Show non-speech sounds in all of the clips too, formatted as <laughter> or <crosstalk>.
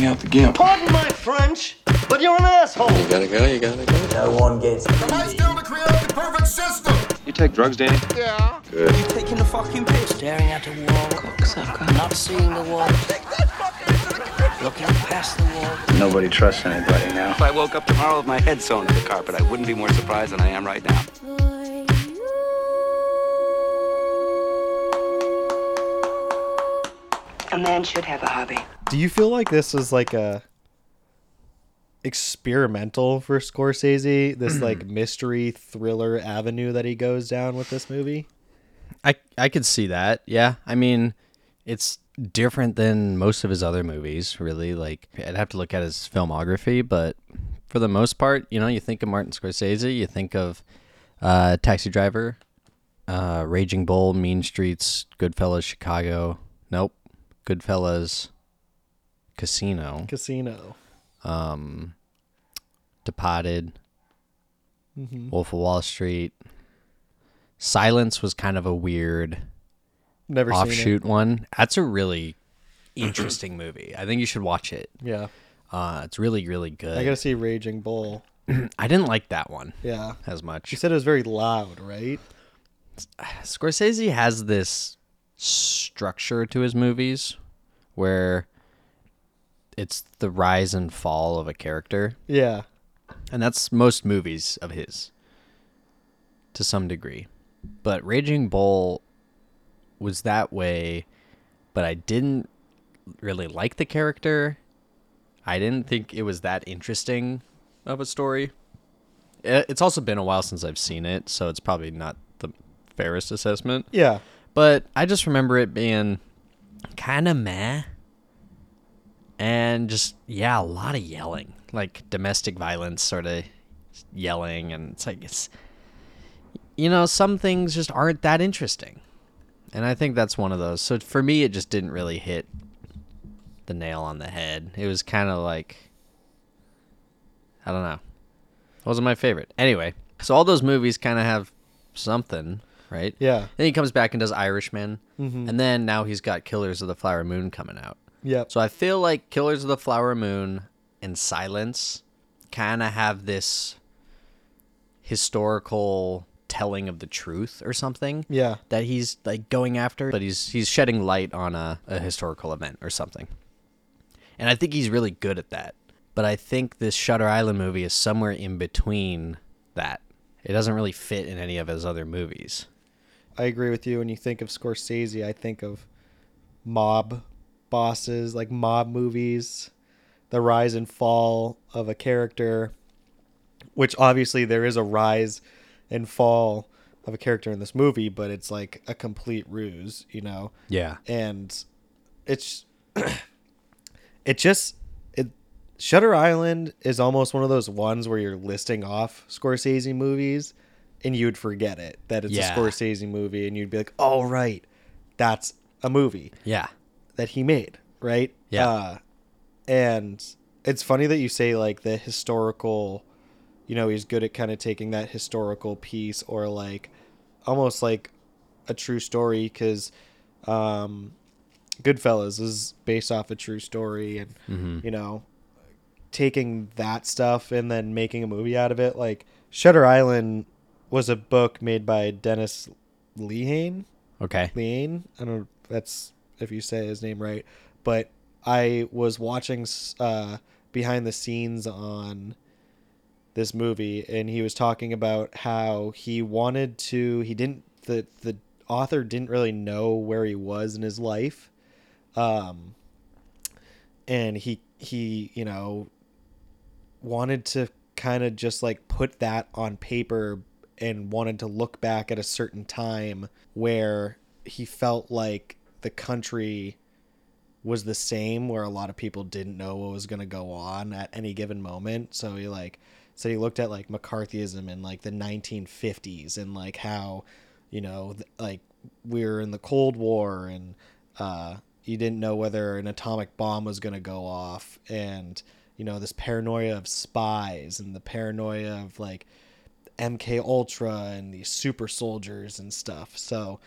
bring out the gimp. Pardon my French, but you're an asshole. You gotta go, you gotta go. No one gets still to create the perfect system. You take drugs, Danny? Yeah. Good. taking the fucking piss. Staring at the wall, cocksucker. Not seeing the wall. Looking past the wall. Nobody trusts anybody now. If I woke up tomorrow with my head sewn to the carpet, I wouldn't be more surprised than I am right now. A man should have a hobby. Do you feel like this is like a experimental for Scorsese? This like mystery thriller avenue that he goes down with this movie? I I could see that. Yeah. I mean, it's different than most of his other movies, really. Like I'd have to look at his filmography, but for the most part, you know, you think of Martin Scorsese, you think of uh, Taxi Driver, uh, Raging Bull, Mean Streets, Goodfellas, Chicago. Nope. Goodfellas, Casino, Casino. um, Departed, Mhm. Wolf of Wall Street. Silence was kind of a weird Never seen it. offshoot one. That's a really interesting movie. I think you should watch it. Yeah. Uh, it's really, really good. I gotta see Raging Bull. <clears throat> I didn't like that one Yeah. as much. You said it was very loud, right? <sighs> Scorsese has this structure to his movies where it's the rise and fall of a character. Yeah. And that's most movies of his to some degree. But Raging Bull was that way, but I didn't really like the character. I didn't think it was that interesting of a story. It's also been a while since I've seen it, so it's probably not the fairest assessment. Yeah. But I just remember it being kind of meh. And just, yeah, a lot of yelling. Like domestic violence, sort of yelling. And it's like, it's, you know, some things just aren't that interesting. And I think that's one of those. So for me, it just didn't really hit the nail on the head. It was kind of like, I don't know. It wasn't my favorite. Anyway, so all those movies kind of have something, right? Yeah. Then he comes back and does Irishman. Mhm. And then now he's got Killers of the Flower Moon coming out. Yep. So I feel like Killers of the Flower Moon and Silence kind of have this historical telling of the truth or something. Yeah. That he's like going after, but he's he's shedding light on a, a historical event or something. And I think he's really good at that. But I think this Shutter Island movie is somewhere in between that. It doesn't really fit in any of his other movies. I agree with you. When you think of Scorsese, I think of mob bosses, like mob movies, the rise and fall of a character, which obviously there is a rise and fall of a character in this movie, but it's like a complete ruse, you know? Yeah. And it's, <clears throat> it just, it, Shutter Island is almost one of those ones where you're listing off Scorsese movies and you'd forget it that it's Yeah. a Scorsese movie and you'd be like, "Oh right, that's a movie Yeah. that he made, right?" Yeah. Uh, and it's funny that you say like the historical, you know, he's good at kind of taking that historical piece or like almost like a true story because um, Goodfellas is based off a true story and Mhm. you know taking that stuff and then making a movie out of it like Shutter Island was a book made by Dennis Lehane Okay. Lehane I don't know if that's if you say his name right but I was watching uh, behind the scenes on this movie and he was talking about how he wanted to he didn't the the author didn't really know where he was in his life um and he he you know wanted to kind of just like put that on paper and wanted to look back at a certain time where he felt like the country was the same where a lot of people didn't know what was going to go on at any given moment. So he like so he looked at like mccarthyism in like the 1950s and like how you know like we were in the cold war and uh you didn't know whether an atomic bomb was going to go off and you know this paranoia of spies and the paranoia of like MK Ultra and these super soldiers and stuff. So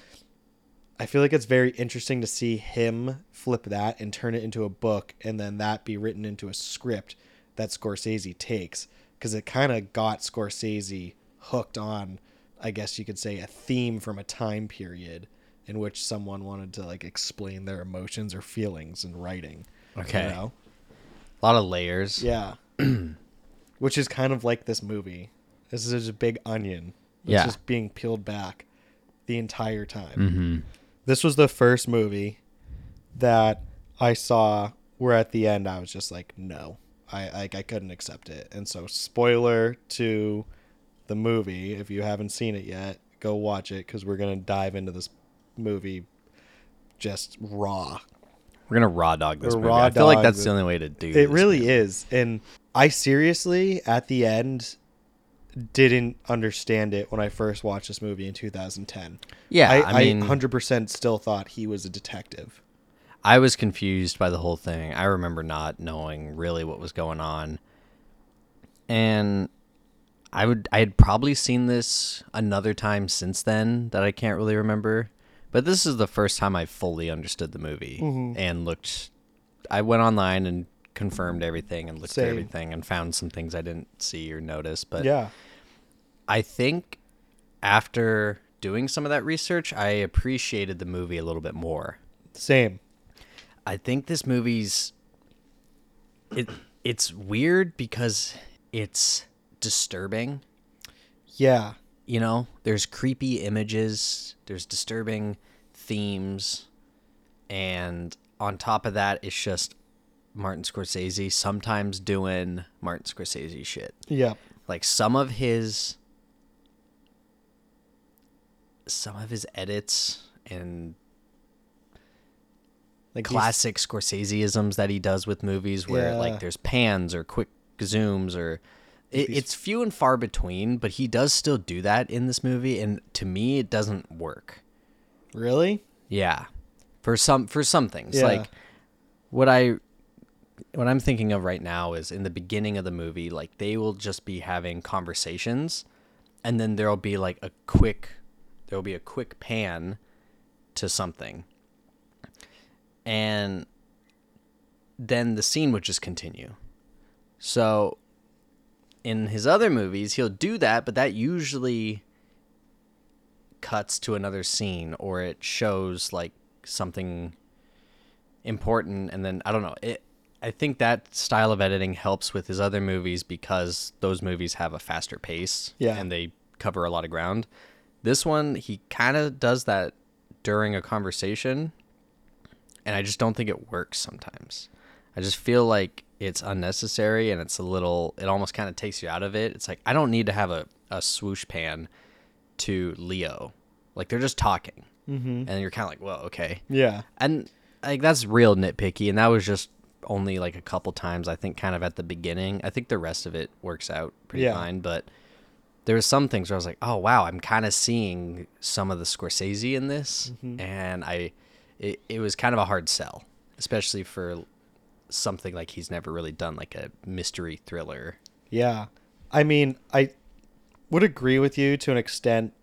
I feel like it's very interesting to see him flip that and turn it into a book and then that be written into a script that Scorsese takes because it kind of got Scorsese hooked on I guess you could say a theme from a time period in which someone wanted to like explain their emotions or feelings in writing. Okay. you know? A lot of layers. Yeah. <clears throat> Which is kind of like this movie. This is just a big onion. It's Yeah. just being peeled back the entire time. Mm-hmm. This was the first movie that I saw where at the end I was just like, no. I like I couldn't accept it. And so spoiler to the movie, if you haven't seen it yet, go watch it because we're gonna dive into this movie just raw. We're gonna raw dog this movie. raw I feel like that's the only way to do It really man. is. And I seriously, at the end, didn't understand it when I first watched this movie in 2010. Yeah, I, I mean- 100% still thought he was a detective. I was confused by the whole thing. I remember not knowing really what was going on. And I would I had probably seen this another time since then that I can't really remember. But this is the first time I fully understood the movie Mm-hmm. and looked I went online and confirmed everything and looked Same. at everything and found some things I didn't see or notice. But yeah. I think after doing some of that research, I appreciated the movie a little bit more. Same. I think this movie's it it's weird because it's disturbing. Yeah. You know, there's creepy images, there's disturbing themes, and on top of that, it's just Martin Scorsese sometimes doing Martin Scorsese shit. Yeah. Like some of his some of his edits and Like classic Scorseseisms that he does with movies where Yeah. like there's pans or quick zooms or it, it's few and far between, but he does still do that in this movie and to me it doesn't work. Really? Yeah. For some for some things. Yeah. Like what I what I'm thinking of right now is in the beginning of the movie, like they will just be having conversations and then there'll be like a quick there'll be a quick pan to something. And then the scene would just continue. So in his other movies, he'll do that, but that usually cuts to another scene or it shows like something important and then I don't know. It I think that style of editing helps with his other movies because those movies have a faster pace Yeah. and they cover a lot of ground. This one he kind of does that during a conversation and I just don't think it works sometimes. I just feel like it's unnecessary and it's a little it almost kind of takes you out of it. It's like I don't need to have a, a swoosh pan to Leo. Like they're just talking. Mm-hmm. And you're kind of like, well, okay. Yeah. And like that's real nitpicky and that was just only like a couple times I think kind of at the beginning. I think the rest of it works out pretty Yeah. fine, but there was some things where I was like, "Oh wow, I'm kind of seeing some of the Scorsese in this." Mm-hmm. And I it, it was kind of a hard sell, especially for something like he's never really done like a mystery thriller. Yeah. I mean, I would agree with you to an extent.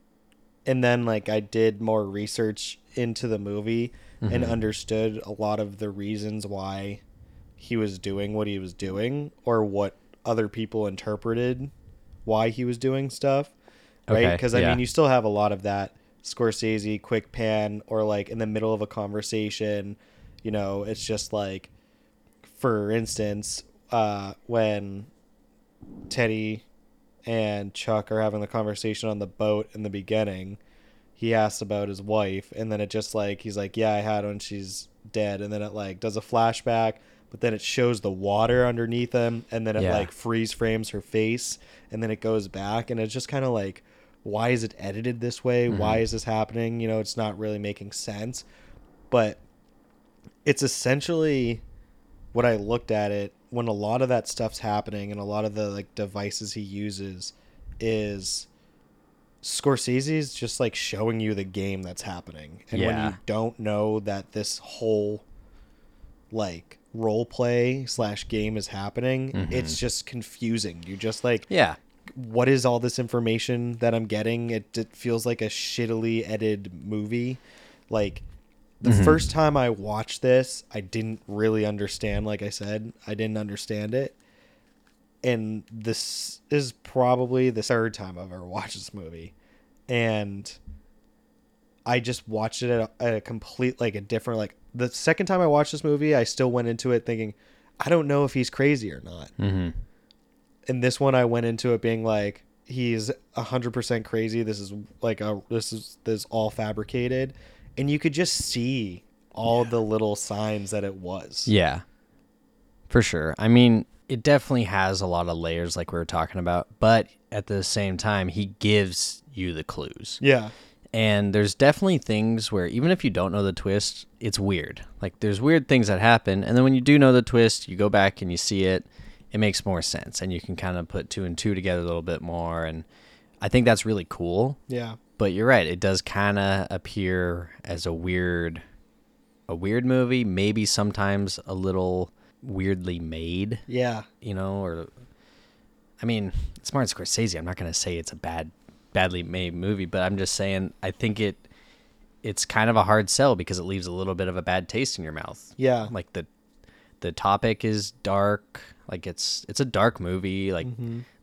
And then, like, I did more research into the movie and understood a lot of the reasons why he was doing what he was doing or what other people interpreted why he was doing stuff. Right? Okay, Because, I yeah. mean, you still have a lot of that Scorsese quick pan or, like, in the middle of a conversation, you know, it's just like, for instance, uh, when Teddy and Chuck are having the conversation on the boat in the beginning, he asks about his wife, and then it just like he's like, "Yeah, I had one. She's dead." And then it like does a flashback, but then it shows the water underneath him, and then it Yeah. like freeze frames her face, and then it goes back, and it's just kind of like, why is it edited this way? Mm-hmm. Why is this happening? You know, it's not really making sense, but it's essentially what I looked at it when a lot of that stuff's happening and a lot of the like devices he uses is Scorsese's just like showing you the game that's happening. And when you don't know that this whole like role play slash game is happening, mm-hmm. it's just confusing. You just like Yeah. what is all this information that I'm getting? It, it feels like a shittily edited movie. Like the mm-hmm. first time I watched this, I didn't really understand. Like I said, I didn't understand it. And this is probably the third time I've ever watched this movie, and I just watched it at a, at a complete like a different like the second time I watched this movie, I still went into it thinking, I don't know if he's crazy or not. Mm-hmm. And this one, I went into it being like, he's hundred percent crazy. This is like a this is this is all fabricated, and you could just see all the little signs that it was. Yeah. For sure. I mean, it definitely has a lot of layers like we were talking about, but at the same time, he gives you the clues. Yeah. And there's definitely things where even if you don't know the twist, it's weird. Like there's weird things that happen, and then when you do know the twist, you go back and you see it, it makes more sense and you can kind of put two and two together a little bit more and I think that's really cool. Yeah. But you're right, it does kind of appear as a weird a weird movie, maybe sometimes a little weirdly made, Yeah. you know, or I mean, it's Martin Scorsese. I'm not going to say it's a bad badly made movie, but I'm just saying I think it it's kind of a hard sell because it leaves a little bit of a bad taste in your mouth. Yeah. Like the the topic is dark, like it's it's a dark movie, like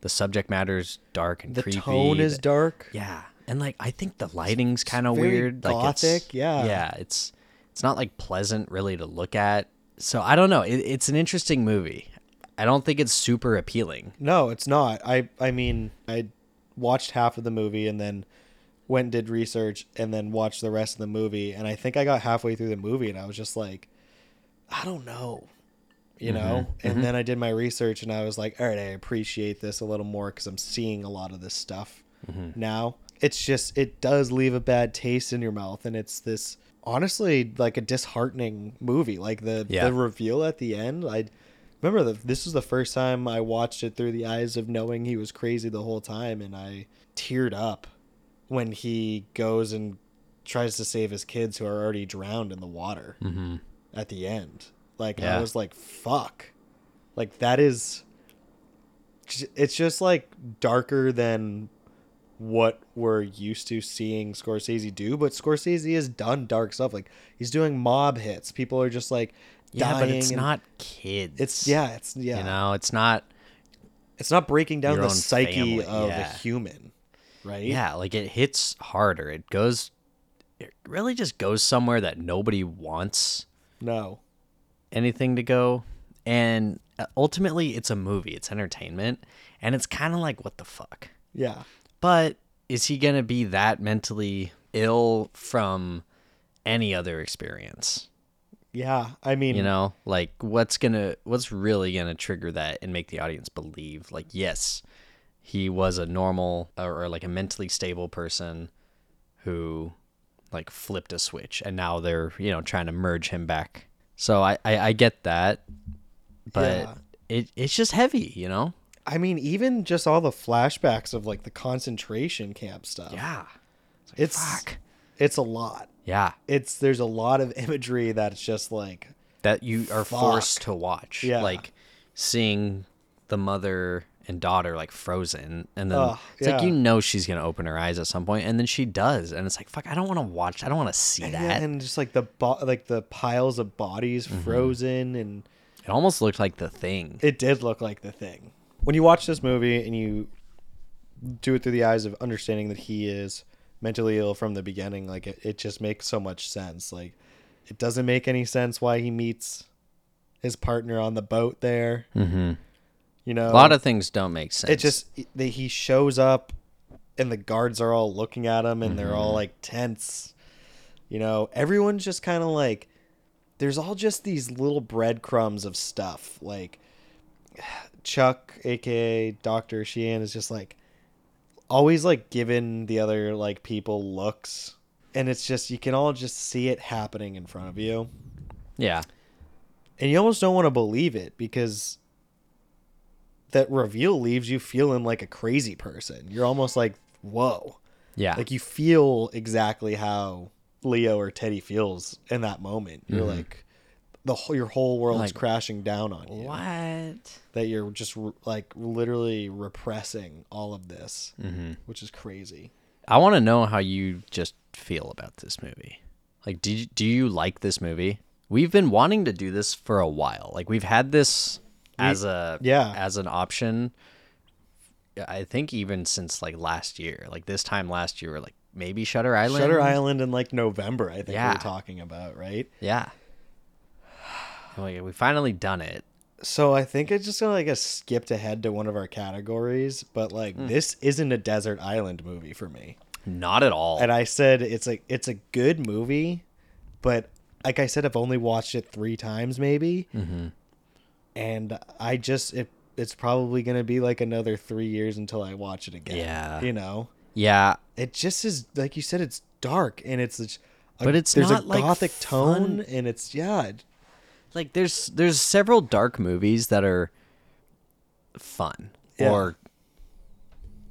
the subject matter is dark and Mm-hmm. The creepy. tone is the- dark. yeah, and like I think the lighting's kind of weird. Like it's, gothic, yeah. yeah. It's it's not like pleasant really to look at. So I don't know. It, it's an interesting movie. I don't think it's super appealing. No, it's not. I I mean, I watched half of the movie and then went and did research and then watched the rest of the movie and I think I got halfway through the movie and I was just like I don't know. You know? Mm-hmm. And mm-hmm. then I did my research and I was like, "All right, I appreciate this a little more cuz I'm seeing a lot of this stuff mm-hmm. now." It's just it does leave a bad taste in your mouth and it's this honestly like a disheartening movie. Like the Yeah. the reveal at the end, I remember that this was the first time I watched it through the eyes of knowing he was crazy the whole time, and I teared up when he goes and tries to save his kids who are already drowned in the water Mm-hmm. at the end. Like Yeah. I was like, "Fuck!" Like that is. It's just like darker than what we're used to seeing Scorsese do, but Scorsese has done dark stuff. Like he's doing mob hits. People are just like Yeah, but it's not kids. It's yeah, it's yeah. You know, it's not. It's not breaking down the psyche family, of yeah. a human, right? Yeah, like it hits harder. It goes. It really just goes somewhere that nobody wants No. anything to go, and uh, ultimately, it's a movie. It's entertainment, and it's kind of like what the fuck. Yeah. But is he gonna be that mentally ill from any other experience? Yeah. I mean, You know, like what's gonna what's really gonna trigger that and make the audience believe like yes, he was a normal or, or like a mentally stable person who like flipped a switch and now they're you know trying to merge him back. So I I, I get that, but Yeah. it it's just heavy, you know. I mean, even just all the flashbacks of like the concentration camp stuff. Yeah, It's fuck. it's a lot. Yeah, It's there's a lot of <laughs> imagery that's just like that you are Fuck. forced to watch. Yeah. Like seeing the mother and daughter like frozen and then Ugh, it's like you know she's gonna open her eyes at some point and then she does and it's like fuck I don't want to watch I don't want to see and, that. yeah, and just like the bo- like the piles of bodies Mm-hmm. frozen and it almost looked like the thing. it did look like the thing. When you watch this movie and you do it through the eyes of understanding that he is mentally ill from the beginning, like it, it just makes so much sense. Like it doesn't make any sense why he meets his partner on the boat there. mm-hmm. You know, A lot of things don't make sense. it just that he shows up and the guards are all looking at him and they're all like tense. You know, everyone's just kind of like there's all just these little breadcrumbs of stuff. Like <sighs> Chuck, aka Doctor Sheehan, is just like always like giving the other like people looks, and it's just you can all just see it happening in front of you, yeah. and you almost don't want to believe it because that reveal leaves you feeling like a crazy person. You're almost like, whoa. Yeah. Like you feel exactly how Leo or Teddy feels in that moment. You're mm-hmm. like the whole, your whole world's Like, crashing down on you. what? That you're just re- like literally repressing all of this, mm-hmm. which is crazy. I want to know how you just feel about this movie. Like, do you, do you like this movie? We've been wanting to do this for a while. Like, we've had this as a yeah. as an option. I think even since like last year, like this time last year, we're like maybe Shutter Island. Shutter Island in like November, I think we Yeah. were talking about, right? Yeah. Like we finally done it. So I think it's just gonna like get skipped ahead to one of our categories, but like this isn't a desert island movie for me. Not at all. And I said it's like it's a good movie, but like I said, I've only watched it three times maybe, mm-hmm. and I just it it's probably gonna be like another three years until I watch it again. Yeah. you know, yeah. it just is like you said, it's dark and it's. a- But it's there's not, a like, gothic tone fun. and it's yeah Like there's there's several dark movies that are fun Yeah. or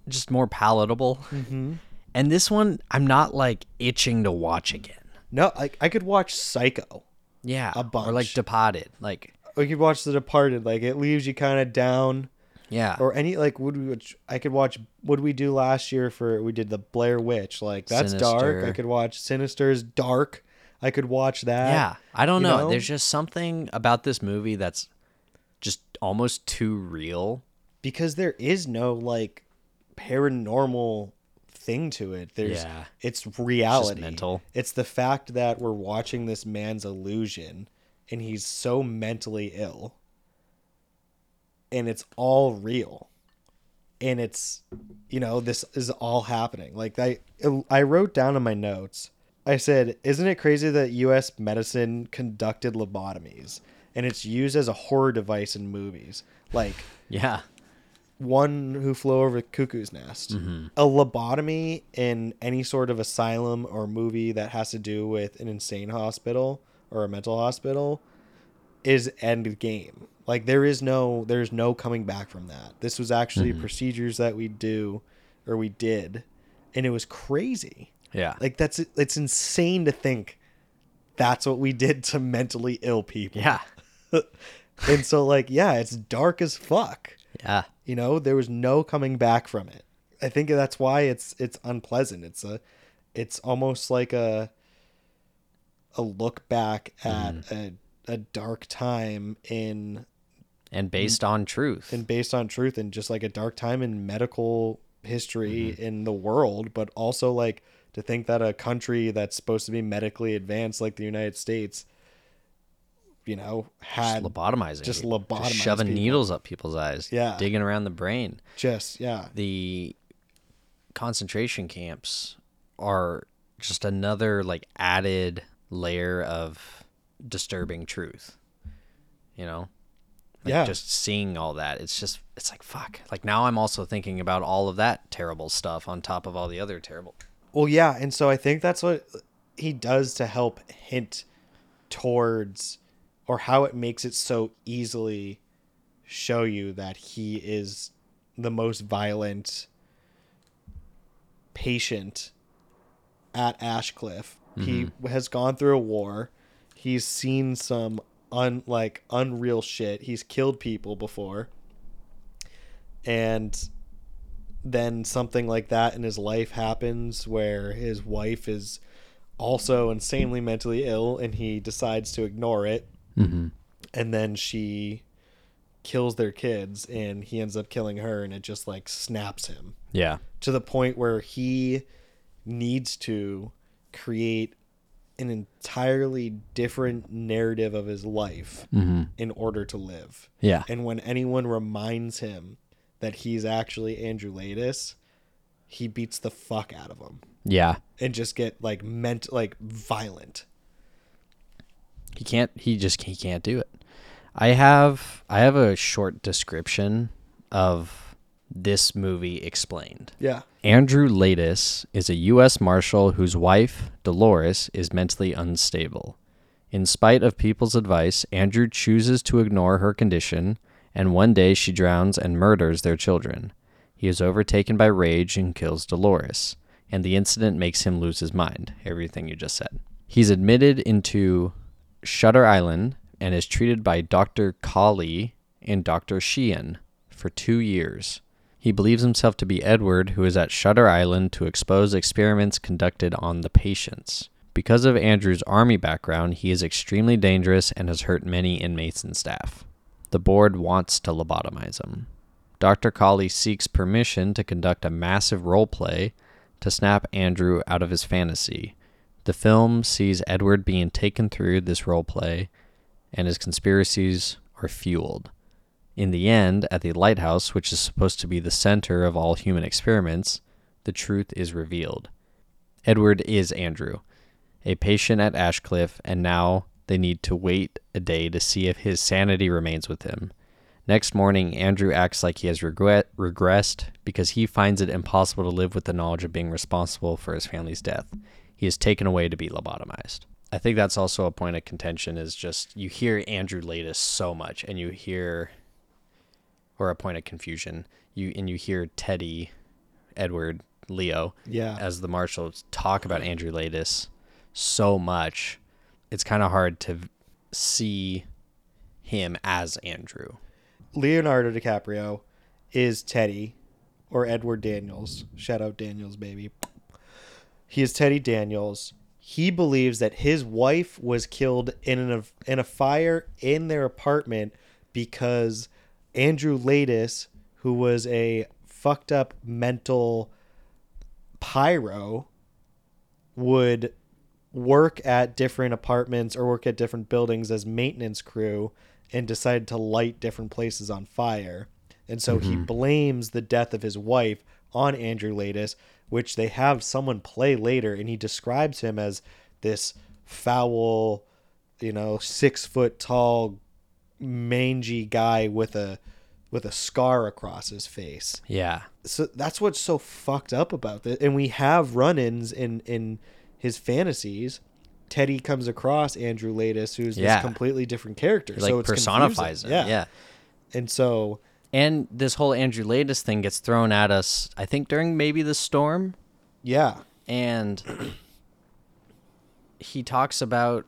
just more palatable. Mm-hmm. And this one, I'm not like itching to watch again. no like I could watch Psycho. Yeah, A bunch. or like. Departed. Like We could watch The Departed. Like it leaves you kind of down. yeah, Or any like would we? I could watch. What we do last year for? We did the Blair Witch. Like that's dark. I could watch Sinister's dark. I could watch that. yeah. I don't know. know? There's just something about this movie that's just almost too real. because there is no like paranormal thing to it. There's Yeah. it's reality. mental. It's the fact that we're watching this man's illusion and he's so mentally ill. And it's all real. And it's you know, this is all happening. Like I I wrote down in my notes. I said, "Isn't it crazy that US medicine conducted lobotomies and it's used as a horror device in movies?" Like Yeah, one who flew over the cuckoo's nest. Mm-hmm. A lobotomy in any sort of asylum or movie that has to do with an insane hospital or a mental hospital is end game. Like there is no there's no coming back from that. This was actually mm-hmm. procedures that we do or we did and it was crazy. Yeah. Like that's it's insane to think that's what we did to mentally ill people. yeah, <laughs> And so like yeah, it's dark as fuck. yeah. You know, there was no coming back from it. I think that's why it's it's unpleasant. It's a it's almost like a a look back at mm-hmm. a a dark time in And based on truth. and based on truth and just like a dark time in medical history mm-hmm. in the world, but also like to think that a country that's supposed to be medically advanced like the United States, you know, had just lobotomizing. just people. lobotomize shoving people. needles up people's eyes. Yeah. digging around the brain. just yeah. the concentration camps are just another like added layer of disturbing truth you know like Yeah. just seeing all that it's just it's like fuck like now i'm also thinking about all of that terrible stuff on top of all the other terrible Well, yeah, and so I think that's what he does to help hint towards or how it makes it so easily show you that he is the most violent patient at Ashecliffe. He mm-hmm. has gone through a war. He's seen some un like unreal shit. He's killed people before. And then something like that in his life happens where his wife is also insanely mentally ill and he decides to ignore it. Mm-hmm. and then she kills their kids and he ends up killing her and it just like snaps him. Yeah. To the point where he needs to create an entirely different narrative of his life mm-hmm. in order to live. Yeah. And when anyone reminds him that he's actually Andrew Laeddis, he beats the fuck out of him yeah and just get like meant like violent. he can't he just he can't do it i have i have a short description of this movie explained Yeah. Andrew Laeddis is a U.S. Marshal whose wife, Dolores, is mentally unstable. In spite of people's advice, Andrew chooses to ignore her condition, and one day she drowns and murders their children. He is overtaken by rage and kills Dolores, and the incident makes him lose his mind. Everything you just said. He's admitted into Shutter Island and is treated by Dr. Cawley and Dr. Sheehan for two years. He believes himself to be Edward, who is at Shutter Island to expose experiments conducted on the patients. Because of Andrew's army background, he is extremely dangerous and has hurt many inmates and staff. The board wants to lobotomize him. Dr. Cawley seeks permission to conduct a massive role play to snap Andrew out of his fantasy. The film sees Edward being taken through this role play, and his conspiracies are fueled. In the end, at the lighthouse, which is supposed to be the center of all human experiments, the truth is revealed. Edward is Andrew, a patient at Ashecliffe, and now they need to wait a day to see if his sanity remains with him. Next morning, Andrew acts like he has regret regressed because he finds it impossible to live with the knowledge of being responsible for his family's death. He is taken away to be lobotomized. I think that's also a point of contention is just you hear Andrew Laeddis so much and you hear or a point of confusion. You and you hear Teddy, Edward, Leo, Yeah. as the marshals talk about Andrew Laeddis so much. It's kind of hard to see him as Andrew. Leonardo DiCaprio is Teddy or Edward Daniels. Shout out Daniels, baby. He is Teddy Daniels. He believes that his wife was killed in an, in a fire in their apartment because Andrew Laeddis, who was a fucked up mental pyro, would work at different apartments or work at different buildings as maintenance crew and decided to light different places on fire. And so he mm-hmm. blames the death of his wife on Andrew Laeddis, which they have someone play later, and he describes him as this foul, you know, six foot tall, mangy guy with a with a scar across his face Yeah. so that's what's so fucked up about this. And we have run-ins in in his fantasies. Teddy comes across Andrew Laeddis, who's Yeah. this completely different character. He, like so it's personifies confusing. him. Yeah. yeah. And so And this whole Andrew Laeddis thing gets thrown at us, I think, during maybe the storm. yeah, And he talks about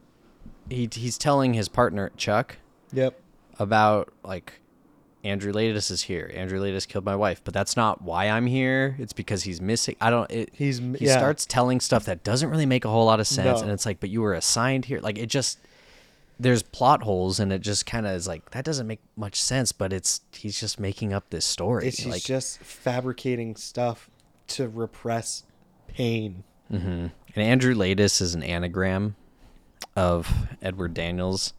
he he's telling his partner Chuck yep, about like Andrew Laeddis is here. Andrew Laeddis killed my wife, but that's not why I'm here. It's because he's missing. I don't. It, He's- he yeah. starts telling stuff that doesn't really make a whole lot of sense, No. and it's like, but you were assigned here. Like it just there's plot holes, and it just kind of is like that doesn't make much sense. But it's he's just making up this story. it's like just fabricating stuff to repress pain. Mm-hmm. And Andrew Laeddis is an anagram of Edward Daniels.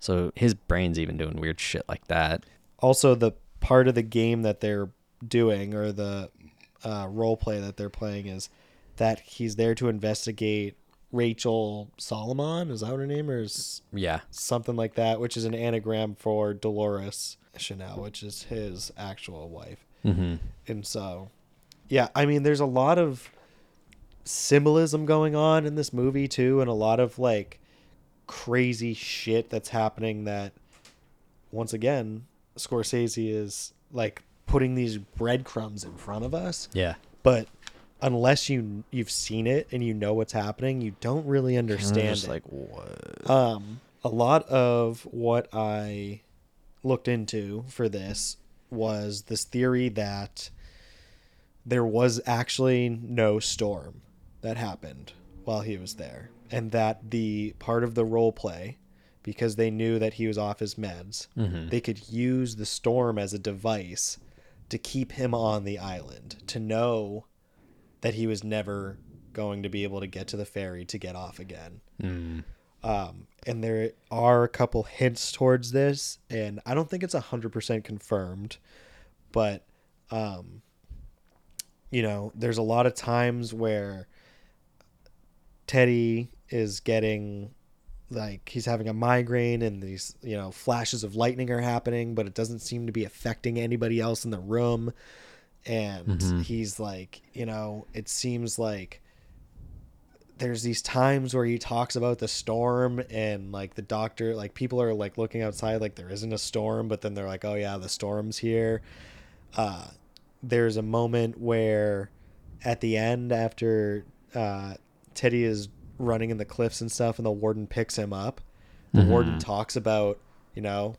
So his brain's even doing weird shit like that. Also, the part of the game that they're doing or the uh, role play that they're playing is that he's there to investigate Rachel Solomon. Is that what her name or is Yeah. something like that, which is an anagram for Dolores Chanal, which is his actual wife. Mm-hmm. And so, yeah, I mean, there's a lot of symbolism going on in this movie too, and a lot of like crazy shit that's happening. That once again, Scorsese is like putting these breadcrumbs in front of us, Yeah. but unless you you've seen it and you know what's happening, you don't really understand just it. like what? Um, a lot of what I looked into for this was this theory that there was actually no storm that happened while he was there, and that the part of the role play, because they knew that he was off his meds, they could use the storm as a device to keep him on the island, to know that he was never going to be able to get to the ferry to get off again. Um, and there are a couple hints towards this, and I don't think it's hundred percent confirmed, but um, you know, there's a lot of times where Teddy is getting like he's having a migraine and these you know flashes of lightning are happening but it doesn't seem to be affecting anybody else in the room. And he's like you know it seems like there's these times where he talks about the storm and like the doctor like people are like looking outside like there isn't a storm but then they're like oh yeah the storm's here. Uh there's a moment where at the end after uh teddy is running in the cliffs and stuff and the warden picks him up. The warden talks about you know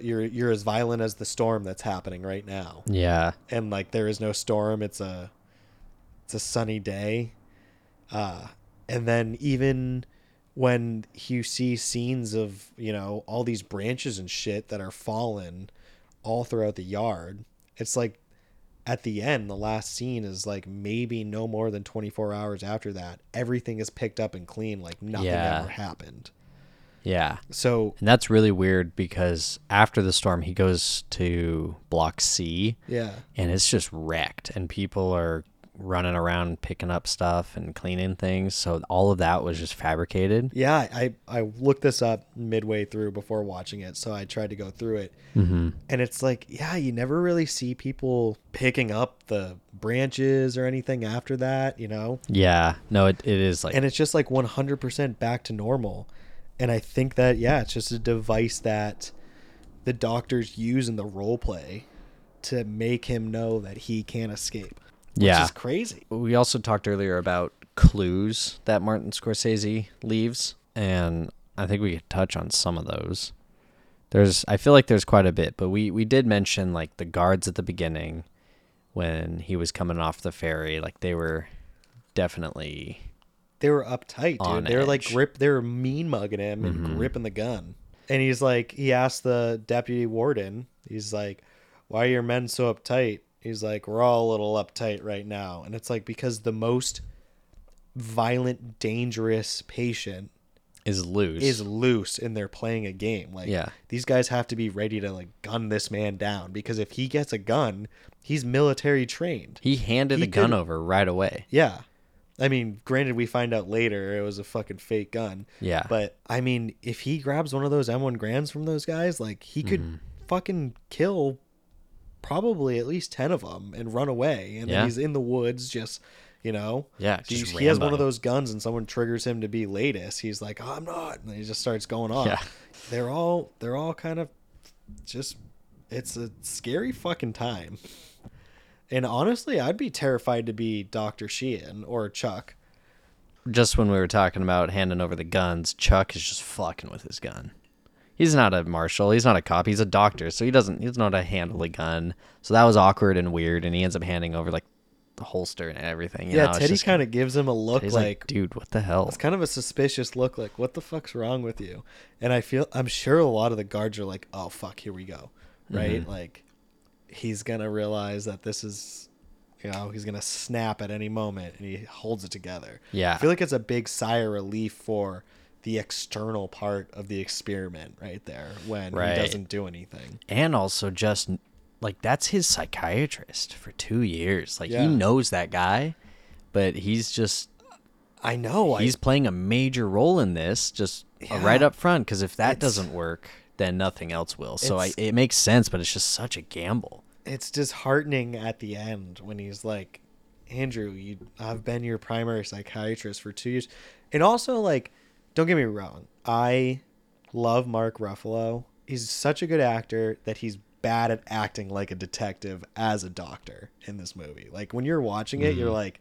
you're you're as violent as the storm that's happening right now. Yeah. and like there is no storm. It's a it's a sunny day. Uh and then even when you see scenes of you know all these branches and shit that are fallen all throughout the yard it's like at the end the last scene is like maybe no more than 24 hours after that everything is picked up and clean like nothing Yeah. ever happened Yeah. so And that's really weird because after the storm, he goes to Block C yeah and it's just wrecked, and people are running around picking up stuff and cleaning things. So all of that was just fabricated. Yeah, I I looked this up midway through before watching it, so I tried to go through it, mm-hmm. and it's like, yeah, you never really see people picking up the branches or anything after that, you know, Yeah. No, it, it is like and it's just like one hundred percent back to normal, and I think that yeah, it's just a device that the doctors use in the role play to make him know that he can't escape. Which Yeah. is crazy. we also talked earlier about clues that Martin Scorsese leaves, and I think we could touch on some of those. There's, I feel like there's quite a bit, but we we did mention like the guards at the beginning when he was coming off the ferry, like they were definitely they were uptight, dude. They were like grip. They were mean mugging him and mm-hmm. gripping the gun. And he's like, he asked the deputy warden, he's like, "Why are your men so uptight?" He's like, "We're all a little uptight right now." And it's like because the most violent, dangerous patient is loose. is loose and they're playing a game. Like, Yeah. these guys have to be ready to like gun this man down because if he gets a gun, he's military trained. he handed he the gun over right away. Yeah. I mean, granted, we find out later it was a fucking fake gun. Yeah. But I mean, if he grabs one of those M1 Garands from those guys, like he could Mm-hmm. fucking kill probably at least 10 of them and run away. And Yeah. then he's in the woods just, you know. Yeah, He, just he has one of those guns and someone triggers him to be Laeddis. He's like, oh, I'm not. And he just starts going off. Yeah. They're all, they're all kind of just, it's a scary fucking time. And honestly, I'd be terrified to be Dr. Sheehan or Chuck. Just when we were talking about handing over the guns, Chuck is just fucking with his gun. He's not a marshal. He's not a cop. He's a doctor, so he doesn't. He doesn't know how to handle a gun. So that was awkward and weird. And he ends up handing over like the holster and everything. you yeah, know? Teddy kind of gives him a look Teddy's like, dude, what the hell? it's kind of a suspicious look like, what the fuck's wrong with you? And I feel, I'm sure a lot of the guards are like, oh fuck, here we go, right? Mm-hmm. Like, he's gonna realize that this is, you know, he's gonna snap at any moment, and he holds it together. Yeah. I feel like it's a big sigh of relief for the external part of the experiment right there when Right. he doesn't do anything. and also just like that's his psychiatrist for two years. Like Yeah. he knows that guy, but he's just I know. he's I, playing a major role in this just Yeah. right up front because if that doesn't work then nothing else will so I, it makes sense but it's just such a gamble it's disheartening at the end when he's like, Andrew, you I've been your primary psychiatrist for two years. And also like, don't get me wrong, I love Mark Ruffalo. He's such a good actor that he's bad at acting like a detective as a doctor in this movie. Like when you're watching it, you're mm-hmm. like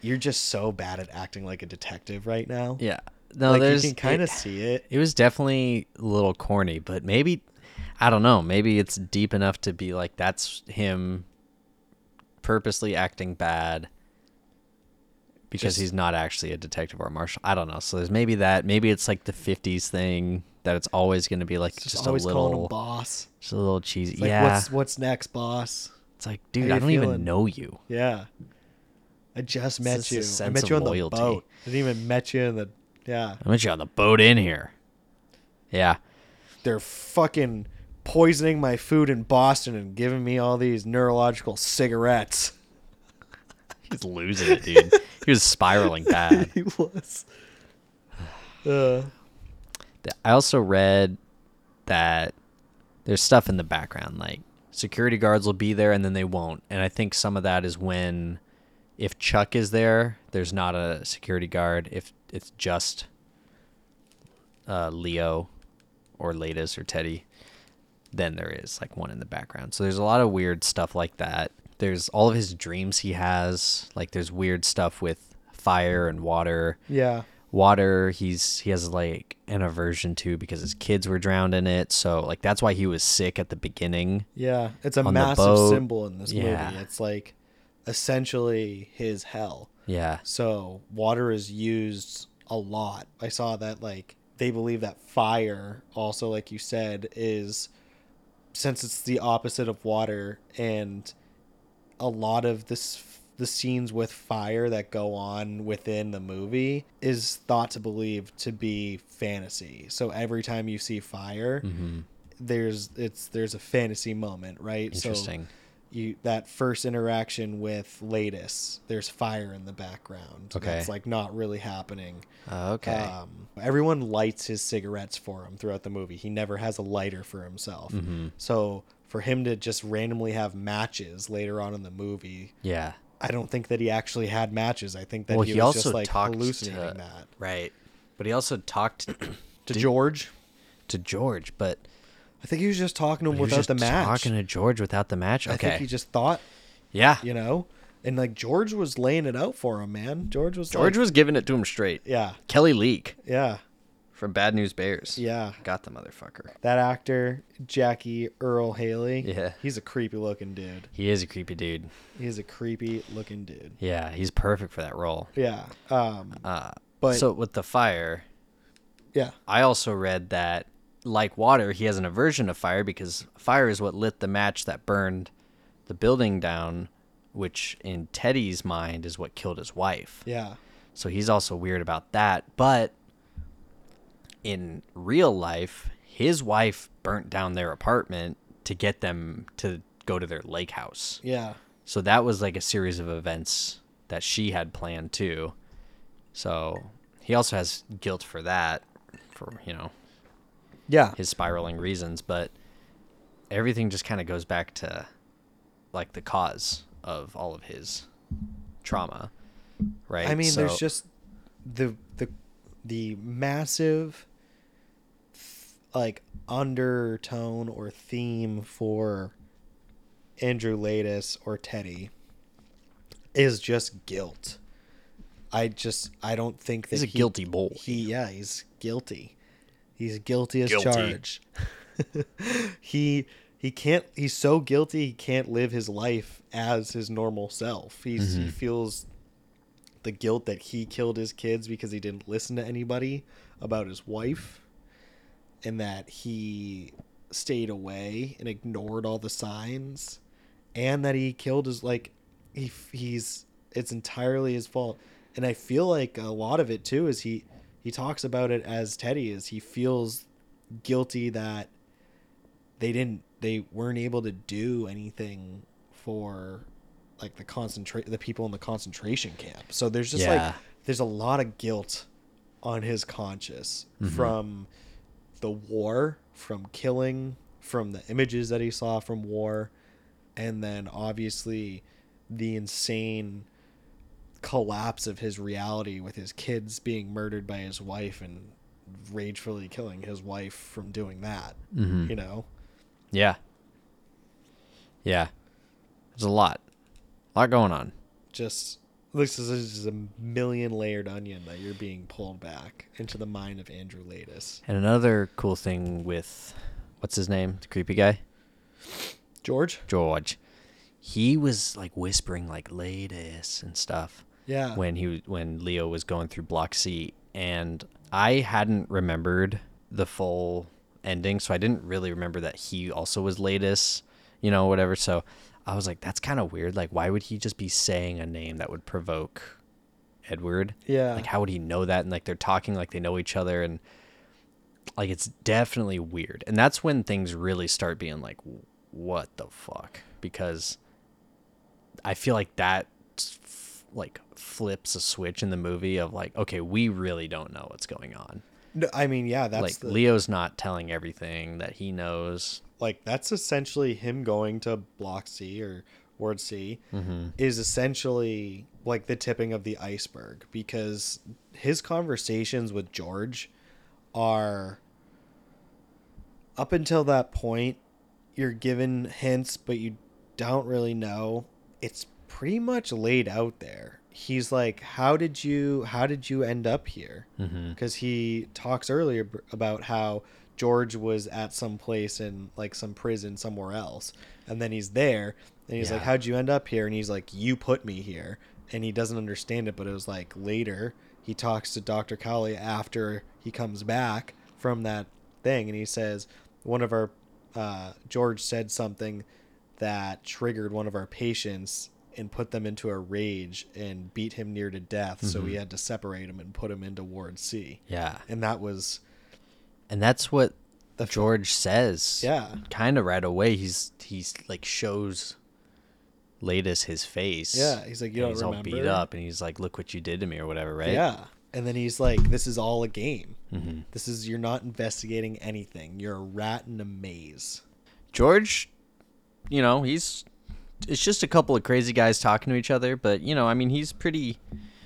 you're just so bad at acting like a detective right now. yeah no like there's you can kind of see it. it was definitely a little corny but maybe i don't know maybe it's deep enough to be like that's him purposely acting bad because Just- he's not actually a detective or a marshal i don't know so there's maybe that maybe it's like the 50s thing that it's always going to be like Just, just, always a calling him little boss. just a little cheesy like yeah what's what's next, boss? it's like dude i don't feeling? even know you Yeah. I just met just you. I met you on loyalty. the boat. I didn't even met you in the yeah. i met you on the boat in here yeah They're fucking poisoning my food in Boston and giving me all these neurological cigarettes. He's losing it dude he was spiraling bad <laughs> he was. <sighs> Uh, I also read that there's stuff in the background, like security guards will be there and then they won't. And I think some of that is when, if Chuck is there, there's not a security guard. If it's just uh, Leo or Laeddis or Teddy, then there is like one in the background. So there's a lot of weird stuff like that. There's all of his dreams he has. Like there's weird stuff with fire and water yeah. water he's he has like an aversion to because his kids were drowned in it so like that's why he was sick at the beginning Yeah. It's a massive symbol in this Yeah. movie. It's like essentially his hell. Yeah. So water is used a lot. I saw that like they believe that fire also like you said is since it's the opposite of water and a lot of this the scenes with fire that go on within the movie is thought to believe to be fantasy. So every time you see fire, there's it's there's a fantasy moment, right? Interesting. So you that first interaction with Laeddis, there's fire in the background. Okay. That's like not really happening. Oh, okay. Um, everyone lights his cigarettes for him throughout the movie. He never has a lighter for himself. Mm-hmm. So for him to just randomly have matches later on in the movie, yeah. I don't think that he actually had matches. I think that Well, he, he, was just like hallucinating to, that Right. But he also talked <coughs> to George. to George, but I think he was just talking to him without the match. talking to George without the match. I Okay. think he just thought, yeah. you know, and like George was laying it out for him, man. George was George like- was giving it to him straight. yeah, Kelly Leak yeah, from Bad News Bears. yeah. Got the motherfucker. That actor, Jackie Earle Haley. Yeah. he's a creepy looking dude. He is a creepy dude. He's a creepy looking dude. Yeah, he's perfect for that role. Yeah. Um. Uh, But- so with the fire, Yeah. I also read that like water, he has an aversion to fire because fire is what lit the match that burned the building down, which in Teddy's mind is what killed his wife. Yeah. So he's also weird about that. But in real life, his wife burnt down their apartment to get them to go to their lake house. Yeah. So that was like a series of events that she had planned too. So he also has guilt for that, for, you know, Yeah. his spiraling reasons. But everything just kind of goes back to like the cause of all of his trauma. Right. I mean, there's just the the the massive like undertone or theme for Andrew Laeddis or Teddy is just guilt. I just I don't think that He's a he- guilty boy. He yeah, he's guilty. He's guilty as Guilty. charged. <laughs> he he can't he's so guilty he can't live his life as his normal self. He's he mm-hmm. feels the guilt that he killed his kids because he didn't listen to anybody about his wife and that he stayed away and ignored all the signs and that he killed his like he he's it's entirely his fault. And i feel like a lot of it too is he he talks about it as teddy is. He feels guilty that they didn't they weren't able to do anything for like the concentrate the people in the concentration camp. So there's just Yeah. like there's a lot of guilt on his conscience mm-hmm. from the war from killing from the images that he saw from war and then obviously the insane collapse of his reality with his kids being murdered by his wife and ragefully killing his wife from doing that mm-hmm. you know Yeah. Yeah. There's a lot. A lot going on. just this is a million layered onion that you're being pulled back into the mind of Andrew Laeddis. And another cool thing with what's his name? The creepy guy? George? George. He was like whispering like Laeddis and stuff Yeah. when he when Leo was going through block C and I hadn't remembered the full ending, so I didn't really remember that he also was Laeddis, you know, whatever. So I was like, that's kind of weird. Like, why would he just be saying a name that would provoke Edward? Yeah. Like, how would he know that? And like, they're talking like they know each other, and like, it's definitely weird. And that's when things really start being like, what the fuck? Because I feel like that f- like flips a switch in the movie of like, okay, we really don't know what's going on. No, I mean, yeah, that's like the, Leo's not telling everything that he knows. Like that's essentially him going to block C or ward C Mm-hmm. is essentially like the tipping of the iceberg because his conversations with George are up until that point you're given hints but you don't really know. It's pretty much laid out there. He's like how did you how did you end up here? Because he talks earlier about how george was at some place in like some prison somewhere else and then he's there and he's like how'd you end up here and he's like you put me here and he doesn't understand it. But it was like later he talks to Doctor Cawley after he comes back from that thing, and he says one of our uh, George said something that triggered one of our patients and put them into a rage and beat him near to death. So we had to separate him and put him into Ward C. Yeah. And that was And that's what The- George says. Yeah. Kind of right away. He's he's like shows Laeddis his face. Yeah, he's like, "You don't he's all beat up, and he's like, "Look what you did to me," or whatever, right? Yeah. And then he's like, "This is all a game. Mm-hmm. This is you're not investigating anything. You're a rat in a maze." George, you know, he's it's just a couple of crazy guys talking to each other, but you know, I mean, he's pretty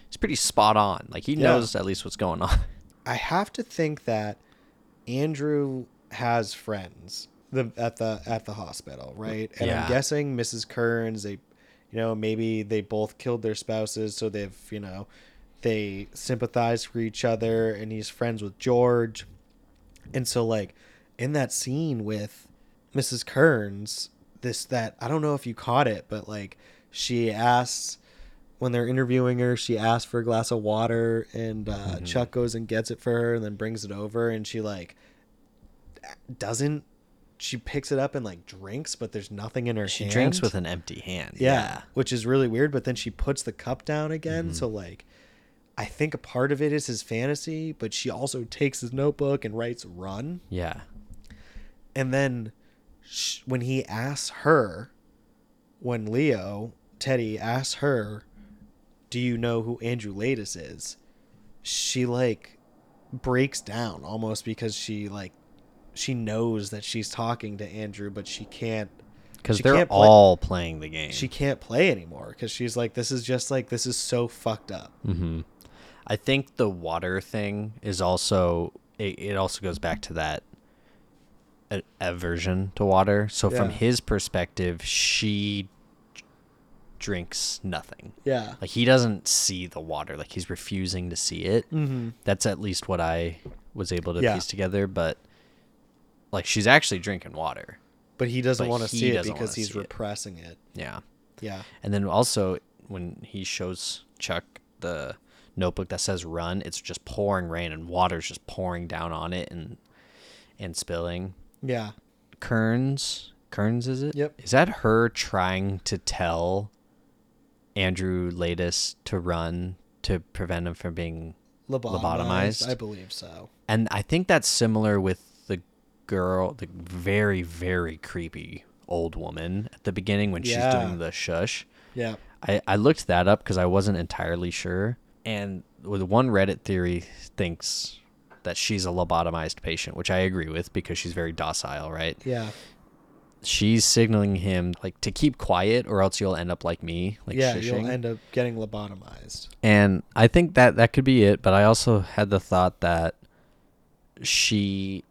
he's pretty spot on. Like he Yeah. knows at least what's going on. <laughs> I have to think that Andrew has friends the at the at the hospital, right? And Yeah. I'm guessing Mrs. Kearns, they, you know, maybe they both killed their spouses, so they've, you know, they sympathize for each other, and he's friends with George, and so like in that scene with Mrs. Kearns, this that I don't know if you caught it, but like she asks when they're interviewing her, she asks for a glass of water, and uh, Chuck goes and gets it for her, and then brings it over, and she like doesn't. She picks it up and like drinks, but there's nothing in her. she hand. drinks with an empty hand. yeah, which is really weird. But then she puts the cup down again, Mm-hmm. so like, I think a part of it is his fantasy, but she also takes his notebook and writes "run," Yeah. and then sh- when he asks her, when Leo Teddy asks her, "Do you know who Andrew Laeddis is?" She like breaks down almost because she like she knows that she's talking to Andrew, but she can't Because they're can't play- all playing the game. she can't play anymore because she's like, this is just like this is so fucked up. Mm-hmm. I think the water thing is also it, it also goes back to that aversion to water. So from his perspective, she drinks nothing. Yeah, Like he doesn't see the water. Like he's refusing to see it. Mm-hmm. That's at least what I was able to Yeah. piece together. But like she's actually drinking water. but he doesn't want to see it because he's see it. repressing it. Yeah. Yeah, And then also when he shows Chuck the notebook that says run, it's just pouring rain and water's just pouring down on it and and spilling. yeah, Kearns Kearns is it? Yep. Is that her trying to tell Andrew Laeddis to run to prevent him from being lobotomized. Lobotomized? I believe so. and I think that's similar with the girl, the very, very creepy old woman at the beginning when Yeah. she's doing the shush. Yeah, I, I looked that up because I wasn't entirely sure. And with one Reddit theory thinks that she's a lobotomized patient, which I agree with because she's very docile, right? yeah, She's signaling him like to keep quiet or else you'll end up like me, like yeah. shushing. You'll end up getting lobotomized. And I think that that could be it, but I also had the thought that she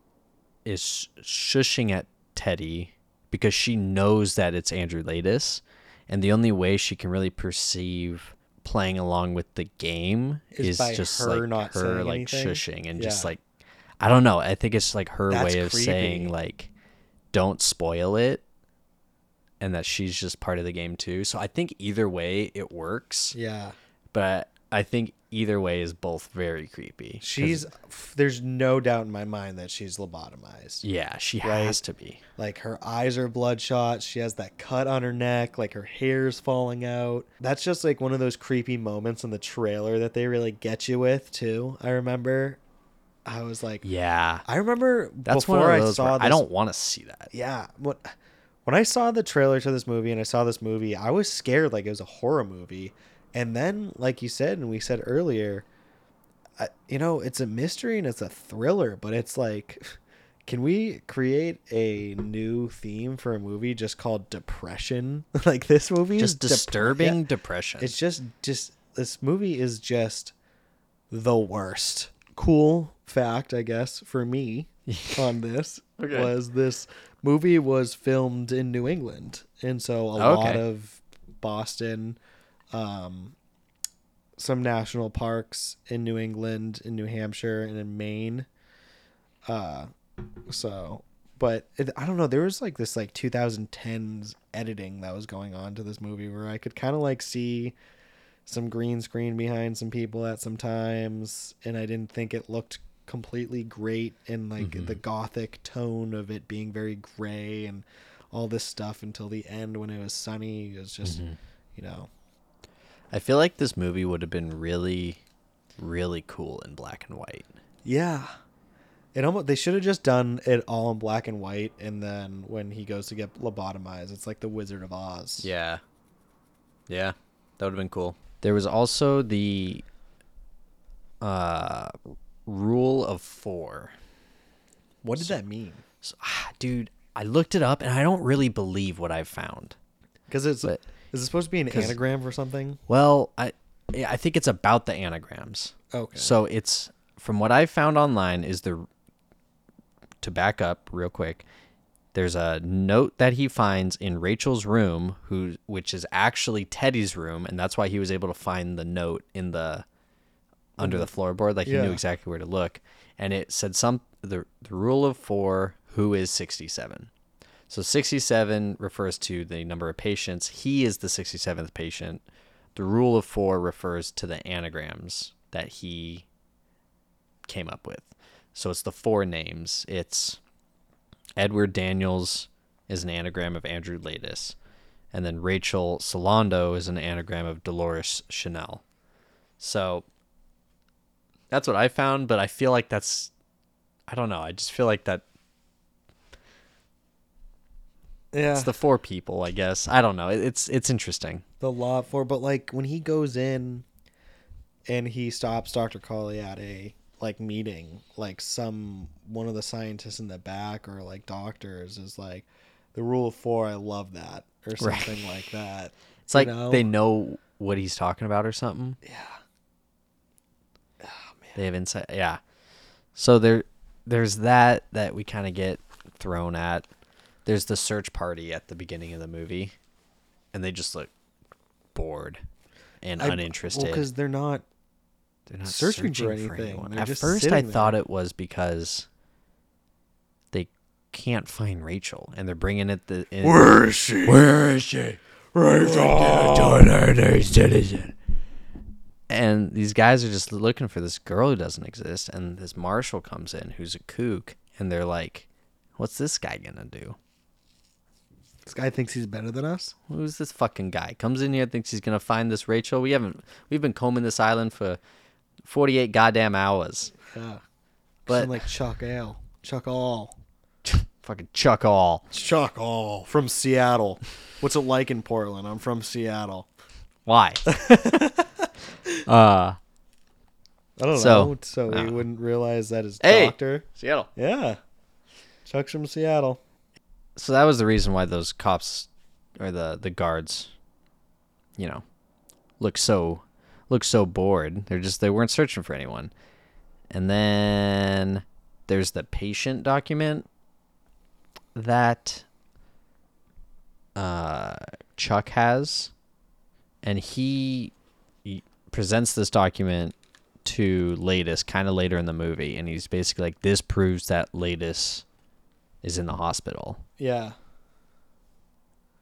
is shushing at Teddy because she knows that it's Andrew Laeddis, and the only way she can really perceive playing along with the game Is is, just her like not her saying like anything? shushing and just like I don't know. I think it's like her That's way of saying like don't spoil it and that she's just part of the game too. So I think either way it works Yeah, but I think either way is both very creepy. she's. There's no doubt in my mind that she's lobotomized. yeah, she Right. has to be. Like her eyes are bloodshot. She has that cut on her neck. Like her hair's falling out. That's just like one of those creepy moments in the trailer that they really get you with too. I remember. I was like, Yeah, I remember that's before one of I saw this, I don't want to see that. Yeah, what when I saw the trailer to this movie and I saw this movie, I was scared like it was a horror movie. And then, like you said, and we said earlier, I, you know, it's a mystery and it's a thriller, but it's like, <laughs> can we create a new theme for a movie just called depression? <laughs> like this movie, is Just dep- disturbing yeah. depression. It's just, just this movie is just the worst. Cool fact, I guess, for me <laughs> on this Okay. was this movie was filmed in New England, and so a lot of Boston, um, some national parks in New England, in New Hampshire, and in Maine. Uh, so, but it, I don't know. There was like this like 2010s editing that was going on to this movie where I could kind of like see some green screen behind some people at some times, and I didn't think it looked completely great in like Mm-hmm. the gothic tone of it being very gray and all this stuff until the end when it was sunny. It was just, Mm-hmm. you know, I feel like this movie would have been really, really cool in black and white. yeah. It almost they should have just done it all in black and white, and then when he goes to get lobotomized, it's like the Wizard of Oz. Yeah. Yeah. That would have been cool. There was also the uh rule of 4. What did that mean? So, ah, dude, I looked it up and I don't really believe what I've found. Because it's But- is it supposed to be an anagram for something? Well, I I think it's about the anagrams. Okay. So it's from what I found online is the to back up real quick. There's a note that he finds in Rachel's room, who which is actually Teddy's room, and that's why he was able to find the note in the under the floorboard. Like he Yeah. knew exactly where to look, and it said some the the rule of four. Who is sixty seven? So 67 refers to the number of patients. He is the 67th patient. The rule of four refers to the anagrams that he came up with. So it's the four names. It's Edward Daniels is an anagram of Andrew Laeddis. And then Rachel Solando is an anagram of Dolores Chanal. So that's what I found, but I feel like that's I don't know. I just feel like that Yeah. it's the four people, I guess. I don't know. It's it's interesting. the law for but like when he goes in and he stops Dr. Cawley at a like meeting, like some one of the scientists in the back or like doctors is like the rule of four, I love that or Right. something like that. It's like know? they know what he's talking about or something. Yeah. Ah, they have insight. Yeah. So there, there's that that we kind of get thrown at. There's the search party at the beginning of the movie, and they just look bored and I- uninterested. Well, because they're not They're not searching for searching anything. They're At first, I sitting thought it was because they can't find Rachel, and they're bringing it the. In, Where is she? Where is she? Rachel. Citizen. And these guys are just looking for this girl who doesn't exist, and this marshal comes in who's a kook, and they're like, "What's this guy gonna do? This guy thinks he's better than us? Who's this fucking guy? Comes in here, thinks he's gonna find this Rachel. We haven't, we've been combing this island for forty-eight goddamn hours. Yeah. But- But like Chuck Ale. Chuck All. <laughs> Fucking chuck all. Chuck All from Seattle. What's it like in Portland? I'm from Seattle. Why? <laughs> uh, I don't So- know. So we uh, wouldn't realize that his Hey! doctor. Seattle. Yeah. Chuck's from Seattle. so that was the reason why those cops or the the guards you know look so look so bored. They're just they weren't searching for anyone. And then there's the patient document that uh chuck has. And he, he presents this document to Laeddis kind of later in the movie. And he's basically like this proves that Laeddis is in the hospital. Yeah.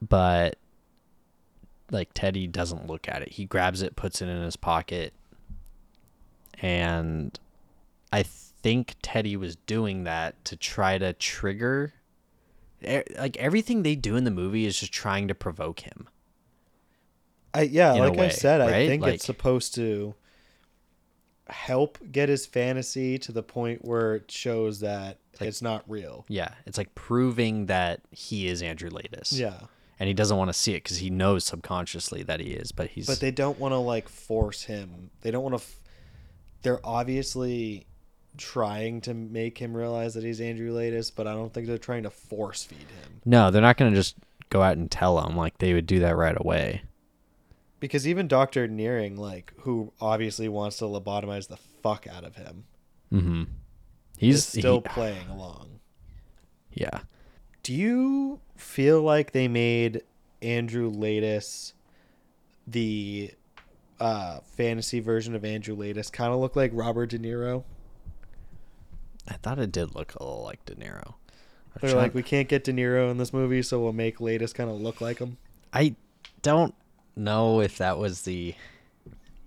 but like Teddy doesn't look at it. He grabs it, puts it in his pocket, and I think Teddy was doing that to try to trigger. Like everything they do in the movie is just trying to provoke him. I yeah, like I way, said, I think Like- it's supposed to help get his fantasy to the point where it shows that it's not real. Yeah, it's like proving that he is Andrew Laeddis. Yeah. And he doesn't want to see it because he knows subconsciously that he is, but he's But they don't want to like force him. They don't want to. F- they're obviously trying to make him realize that he's Andrew Laeddis, but I don't think they're trying to force feed him. no, they're not going to just go out and tell him like they would do that right away. Because even Doctor Naehring, like, who obviously wants to lobotomize the fuck out of him, Mm-hmm. He's still he- playing along. yeah. Do you feel like they made Andrew Laeddis the uh, fantasy version of Andrew Laeddis kind of look like Robert De Niro? I thought it did look a little like De Niro. They're trying- like, we can't get De Niro in this movie, so we'll make Laeddis kind of look like him. I don't know if that was the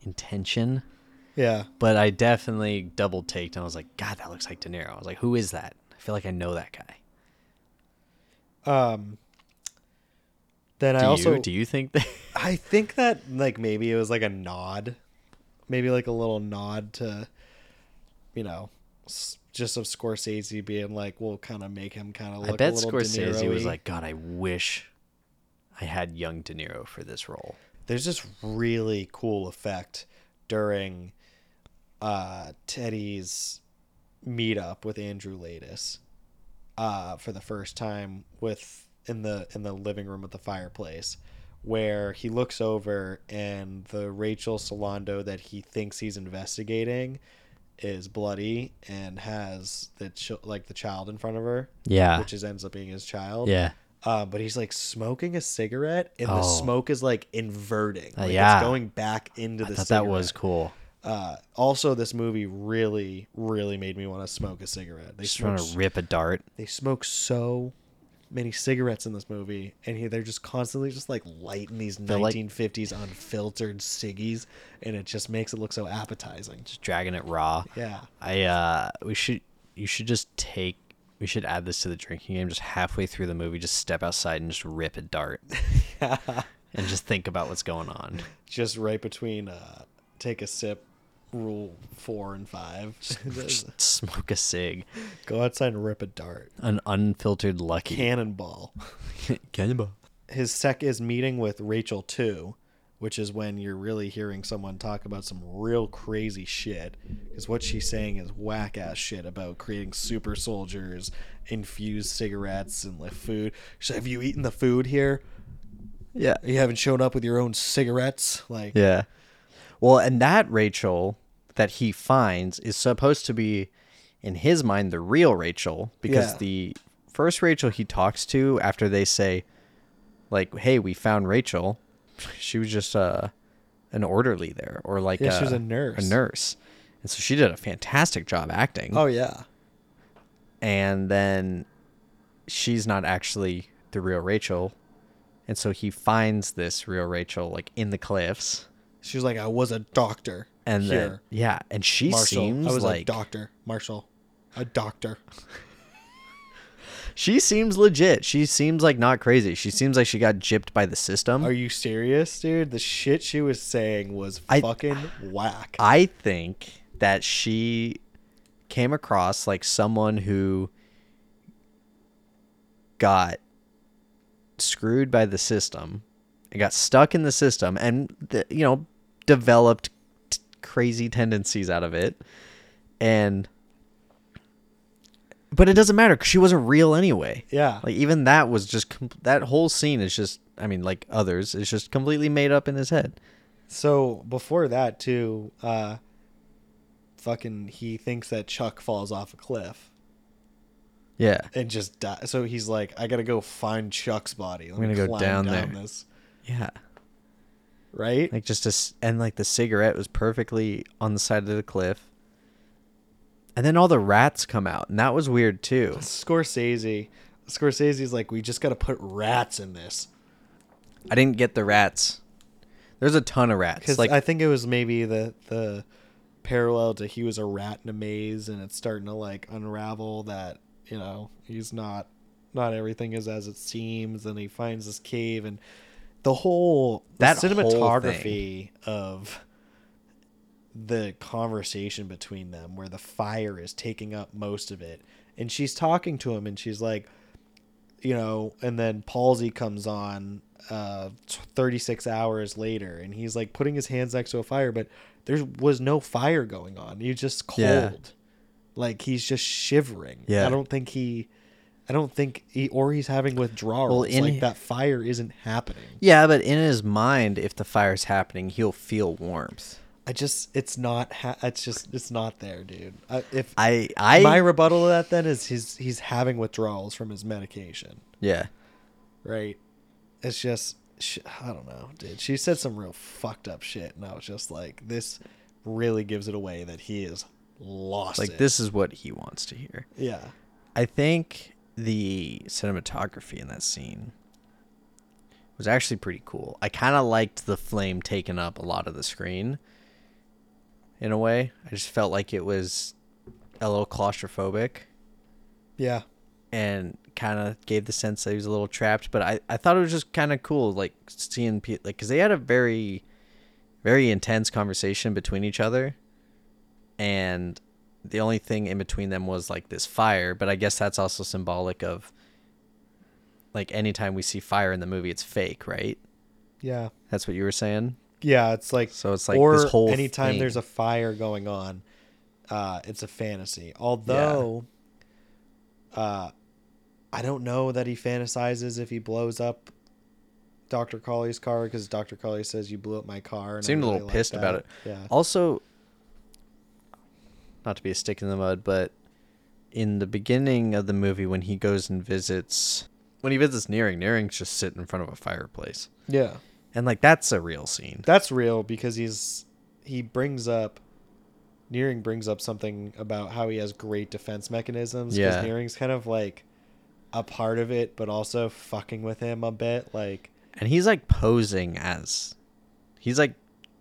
intention, Yeah. but I definitely double taked and I was like, God, that looks like De Niro. I was like, who is that? I feel like I know that guy. Um. Then I also you do you think that? <laughs> I think that like maybe it was like a nod, maybe like a little nod to, you know, just of Scorsese being like, we'll kind of make him kind of look I bet Scorsese was like, God, I wish I had young De Niro for this role. there's this really cool effect during uh Teddy's meetup with Andrew Laeddis uh for the first time with in the in the living room with the fireplace where he looks over and the Rachel Solando that he thinks he's investigating is bloody and has the ch- like the child in front of her Yeah. which is ends up being his child Yeah. uh, but he's like smoking a cigarette, and the Oh. smoke is like inverting. Uh, yeah. it's going back into I the. thought that was cool. Uh, also, this movie really, really made me want to smoke a cigarette. They Just trying to rip a dart. They smoke so many cigarettes in this movie, and he, they're just constantly just like lighting these They're like- 1950s unfiltered ciggies, and it just makes it look so appetizing. Just dragging it raw. Yeah. I uh we should you should just take we should add this to the drinking game just halfway through the movie just step outside and just rip a dart. <laughs> and just think about what's going on. Just right between uh, take a sip, rule four and five. <laughs> Just smoke a cig. Go outside and rip a dart. An unfiltered lucky. Cannonball. <laughs> Cannonball. his sec is meeting with Rachel too, which is when you're really hearing someone talk about some real crazy shit. Because what she's saying is whack ass shit about creating super soldiers, infused cigarettes, and like food. She's like, Have you eaten the food here? Yeah. You haven't shown up with your own cigarettes? Like, Yeah. Well, and that Rachel that he finds is supposed to be, in his mind, the real Rachel because Yeah. the first Rachel he talks to after they say, like, "Hey, we found Rachel," <laughs> she was just uh, an orderly there, or like Yeah, she was a nurse. a nurse, and so she did a fantastic job acting. oh yeah. and then she's not actually the real Rachel, and so he finds this real Rachel like in the cliffs. She was like, I was a doctor. and here. then yeah, and she Marshall. seems I was like a doctor. Marshall. A doctor. <laughs> she seems legit. She seems like not crazy. She seems like she got gypped by the system. Are you serious, dude? The shit she was saying was I- fucking whack. I think that she came across like someone who got screwed by the system and got stuck in the system and you know developed t- crazy tendencies out of it and but it doesn't matter because she wasn't real anyway Yeah. like even that was just that whole scene is just i mean like others is just completely made up in his head So before that too, uh fucking he thinks that Chuck falls off a cliff yeah and just die. So he's like, I gotta go find Chuck's body. Let I'm gonna go climb down there." This. Yeah Right? like just a and like the cigarette was perfectly on the side of the cliff and then all the rats come out and that was weird too Scorsese. Scorsese's like, we just gotta put rats in this. i didn't get the rats there's a ton of rats Because like I think it was maybe the the parallel to he was a rat in a maze and it's starting to like unravel that, you know, he's not not everything is as it seems and he finds this cave and the whole the That whole cinematography of the conversation between them where the fire is taking up most of it and she's talking to him and she's like you know, and then Palsy comes on uh 36 hours later and he's like putting his hands next to a fire but there was no fire going on. He's just cold. Yeah. Like he's just shivering. Yeah. I don't think he I don't think he or he's having withdrawals. Well, in- like that fire isn't happening. yeah but in his mind if the fire's happening he'll feel warmth I just it's not ha- it's just it's not there, dude. I, if i i my rebuttal to that then is he's he's having withdrawals from his medication. yeah right? It's just, sh I don't know, dude. She said some real fucked up shit, and I was just like, this really gives it away that he is lost. like it. this is what he wants to hear yeah, I think the cinematography in that scene was actually pretty cool. I kind of liked the flame taking up a lot of the screen in a way. I just felt like it was a little claustrophobic Yeah. and kind of gave the sense that he was a little trapped. But I, I thought it was just kind of cool, like seeing people like because they had a very, very intense conversation between each other, and the only thing in between them was like this fire. But I guess that's also symbolic of like anytime we see fire in the movie, it's fake, right? Yeah. That's what you were saying. Yeah, it's like So it's like or this whole anytime thing. there's a fire going on, uh, it's a fantasy. Although, uh, I don't know that he fantasizes if he blows up Dr. Cawley's car because Dr. Cawley says you blew up my car. And seemed a little pissed about it. Yeah. Also, not to be a stick in the mud, but in the beginning of the movie, when he goes and visits, when he visits Naehring, Naehring's just sitting in front of a fireplace, Yeah. and like that's a real scene. That's real because he's he brings up Naehring brings up something about how he has great defense mechanisms. 'cause Yeah. Naehring's kind of like a part of it, but also fucking with him a bit. Like, and he's like posing as, he's like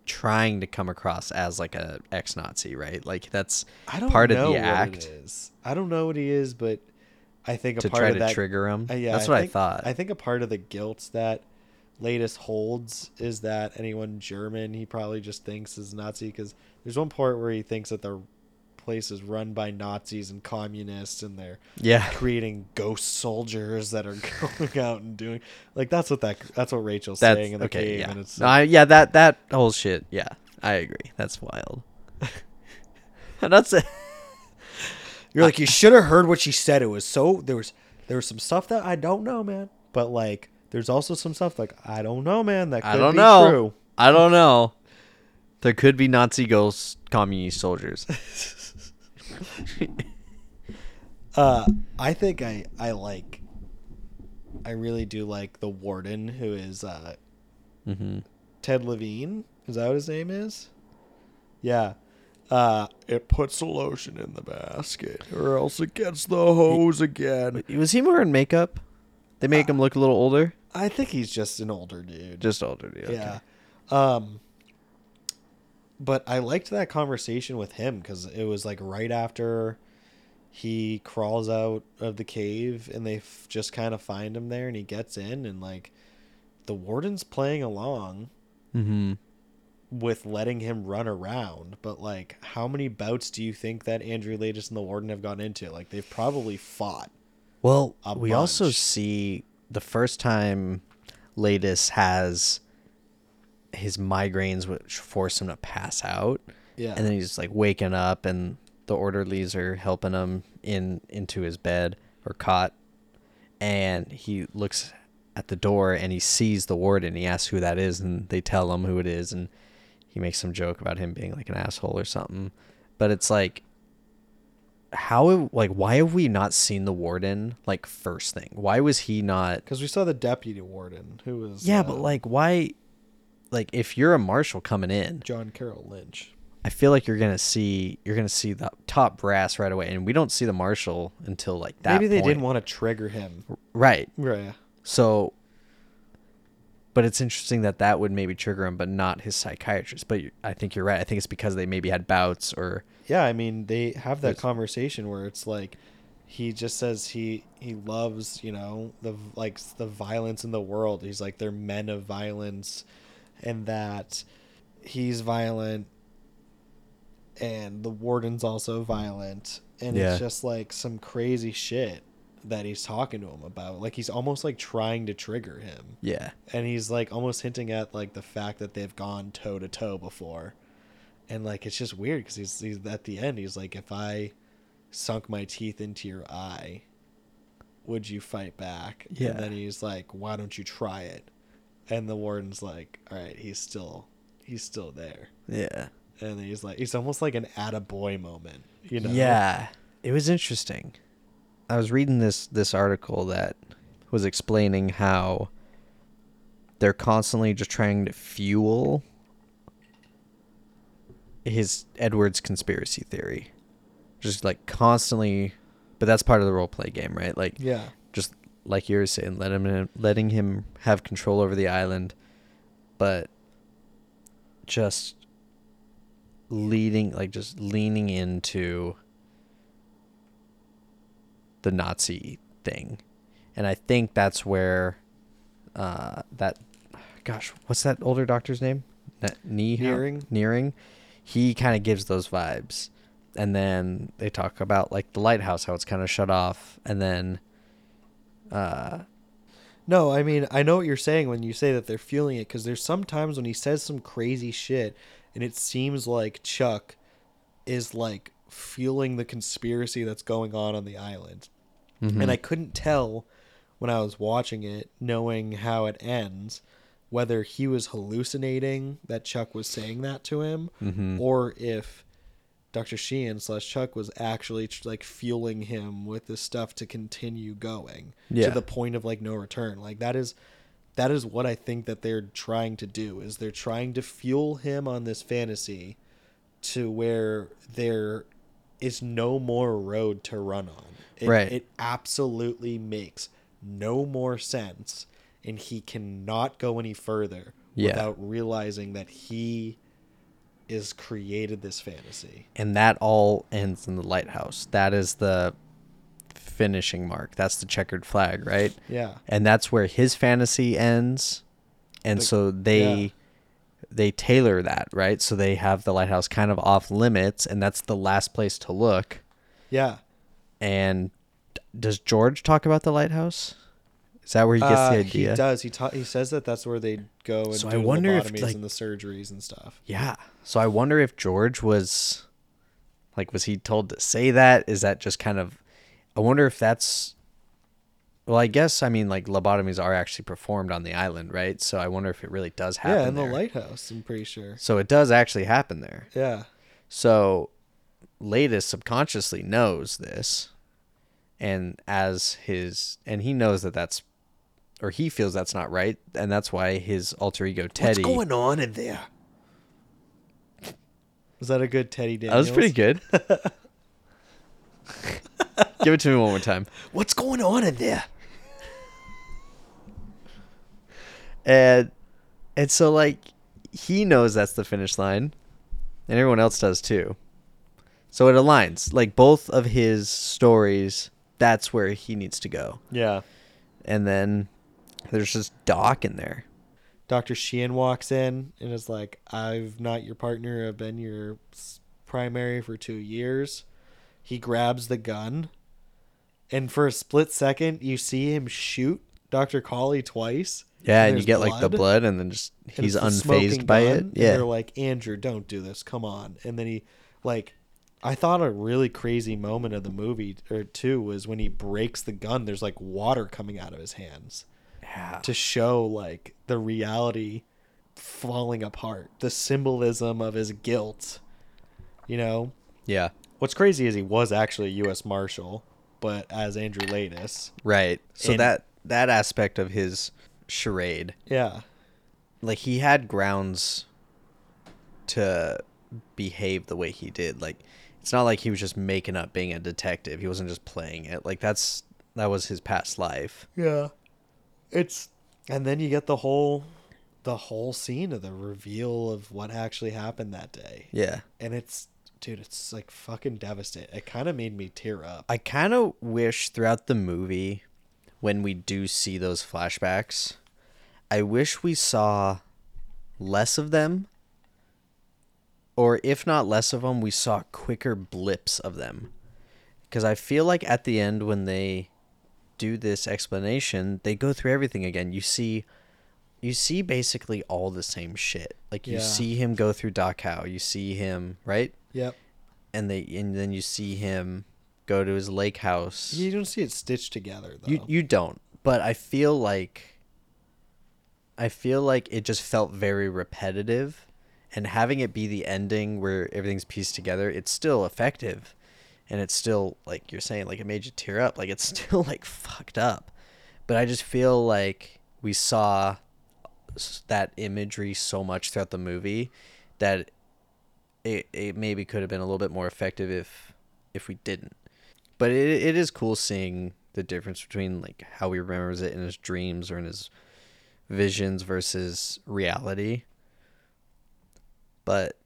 trying to come across as like a ex-Nazi, right? Like that's I don't part know of the what act it is. I don't know what he is, but I think a to part try of to that trigger him. Uh, yeah, that's what think, I thought. I think a part of the guilt that Laeddis holds is that anyone German he probably just thinks is Nazi because there's one part where he thinks that the place is run by Nazis and communists and they're yeah, creating ghost soldiers that are <laughs> going out and doing like that's what that that's what Rachel's that's saying in the okay. cave Yeah, and it's no, I, yeah, that that whole shit. Yeah, I agree. That's wild. and that's it. You're like, you should have heard what she said. It was so there was there was some stuff that I don't know, man. But like, there's also some stuff like I don't know, man. That could I don't be know. true. I don't know. There could be Nazi ghost communist soldiers. <laughs> <laughs> Uh, I think I I like. I really do like the warden who is uh, mm-hmm. Ted Levine. Is that what his name is? Yeah. Uh, it puts the lotion in the basket, or else it gets the hose again. Was he wearing makeup? They make him look a little older. I think he's just an older dude. Just older, dude. Okay. Yeah. Um but I liked that conversation with him cuz it was like right after he crawls out of the cave and they f- just kind of find him there and he gets in and like the warden's playing along Mm-hmm. with letting him run around, but like how many bouts do you think that Andrew Laeddis and the warden have gone into? Like they've probably fought. Well, we also see the first time Laeddis has his migraines, which force him to pass out. Yeah. and then he's like waking up and the orderlies are helping him in into his bed or cot. And he looks at the door and he sees the warden. He asks who that is and they tell him who it is. And he makes some joke about him being like an asshole or something. But it's like how like why have we not seen the warden like first thing? Why was he not Cuz we saw the deputy warden who was yeah uh, but like why like if you're a marshal coming in John Carroll Lynch. I feel like you're gonna see you're gonna see the top brass right away, and we don't see the marshal until like that. Maybe they point. didn't want to trigger him. right. Right. So, but it's interesting that that would maybe trigger him, but not his psychiatrist. But I think you're right. I think it's because they maybe had bouts or Yeah, I mean, they have that conversation where it's like he just says he he loves, you know, the like the violence in the world. He's like they're men of violence and that he's violent and the warden's also violent and Yeah. it's just like some crazy shit that he's talking to him about. Like he's almost like trying to trigger him. yeah, and he's like almost hinting at like the fact that they've gone toe to toe before and like it's just weird because he's, he's at the end he's like if i sunk my teeth into your eye would you fight back Yeah. and then he's like why don't you try it and the warden's like all right he's still he's still there yeah, and he's like it's almost like an attaboy moment you know yeah. It was interesting. I was reading this this article that was explaining how they're constantly just trying to fuel his Edwards conspiracy theory. Just like constantly but that's part of the role play game, right? Like yeah like you were saying, let him letting him have control over the island, but just leading like just leaning into the Nazi thing. And I think that's where uh that gosh, what's that older doctor's name? Ne- Naehring? Naehring? Naehring. He kind of gives those vibes. And then they talk about like the lighthouse how it's kind of shut off and then uh No, I mean, I know what you're saying when you say that they're feeling it because there's sometimes when he says some crazy shit and it seems like Chuck is like fueling the conspiracy that's going on on the island. And I couldn't tell when I was watching it, knowing how it ends, whether he was hallucinating that Chuck was saying that to him or if Dr. Sheehan slash Chuck was actually like fueling him with this stuff to continue going Yeah. to the point of like no return. Like that is that is what I think that they're trying to do is they're trying to fuel him on this fantasy to where there is no more road to run on. It, Right. It absolutely makes no more sense and he cannot go any further Yeah. without realizing that he is created this fantasy. and that all ends in the lighthouse. That is the finishing mark. That's the checkered flag, right? Yeah. And that's where his fantasy ends. And The- so they yeah. they tailor that, right? So they have the lighthouse kind of off limits and that's the last place to look. Yeah. And does George talk about the lighthouse? Is that where he gets Uh, the idea? He does. He ta- he says that that's where they go and So I do wonder if, like- and the surgeries and stuff. Yeah. So I wonder if George was like was he told to say that? Is that just kind of I wonder if that's well, I guess I mean like lobotomies are actually performed on the island, right? So I wonder if it really does happen. Yeah, in the lighthouse, I'm pretty sure. So it does actually happen there. Yeah. So Laeddis subconsciously knows this and as his and he knows that that's or he feels that's not right and that's why his alter ego Teddy What's going on in there? Was that a good Teddy That was pretty good. <laughs> Give it to me one more time. What's going on in there? And and so like he knows that's the finish line and everyone else does too. So it aligns. Like both of his stories, that's where he needs to go. Yeah. And then there's just Doc in there. Dr. Sheehan walks in and is like, I've not your partner. I've been your primary for two years. He grabs the gun. And for a split second, you see him shoot Dr. Cawley twice. Yeah, and you there's get like the blood and then just and he's it's the smoking unfazed by gun, it. and Yeah. they're like, Andrew, don't do this. Come on. And then he, like, I thought a really crazy moment of the movie or two was when he breaks the gun. There's like water coming out of his hands yeah. to show like the reality falling apart, the symbolism of his guilt. You know, Yeah. what's crazy is he was actually a U.S. Marshal, but as Andrew Laeddis. Right. So And- that that aspect of his charade Yeah, like he had grounds to behave the way he did like it's not like he was just making up being a detective he wasn't just playing it like that's that was his past life yeah. It's and then you get the whole the whole scene of the reveal of what actually happened that day. yeah And it's dude, it's like fucking devastating. It kind of made me tear up. i kind of wish throughout the movie when we do see those flashbacks i wish we saw less of them or if not less of them we saw quicker blips of them because i feel like at the end when they do this explanation they go through everything again. You see you see basically all the same shit. Like you Yeah. see him go through Dachau, you see him right? Yep. and they and then you see him go to his lake house. You don't see it stitched together though. you you don't, but I feel like I feel like it just felt very repetitive. And having it be the ending where everything's pieced together, it's still effective and it's still like you're saying like it made you tear up, like it's <laughs> still like fucked up. But I just feel like we saw that imagery so much throughout the movie that it it maybe could have been a little bit more effective if if we didn't. But it it is cool seeing the difference between like how he remembers it in his dreams or in his visions versus reality. But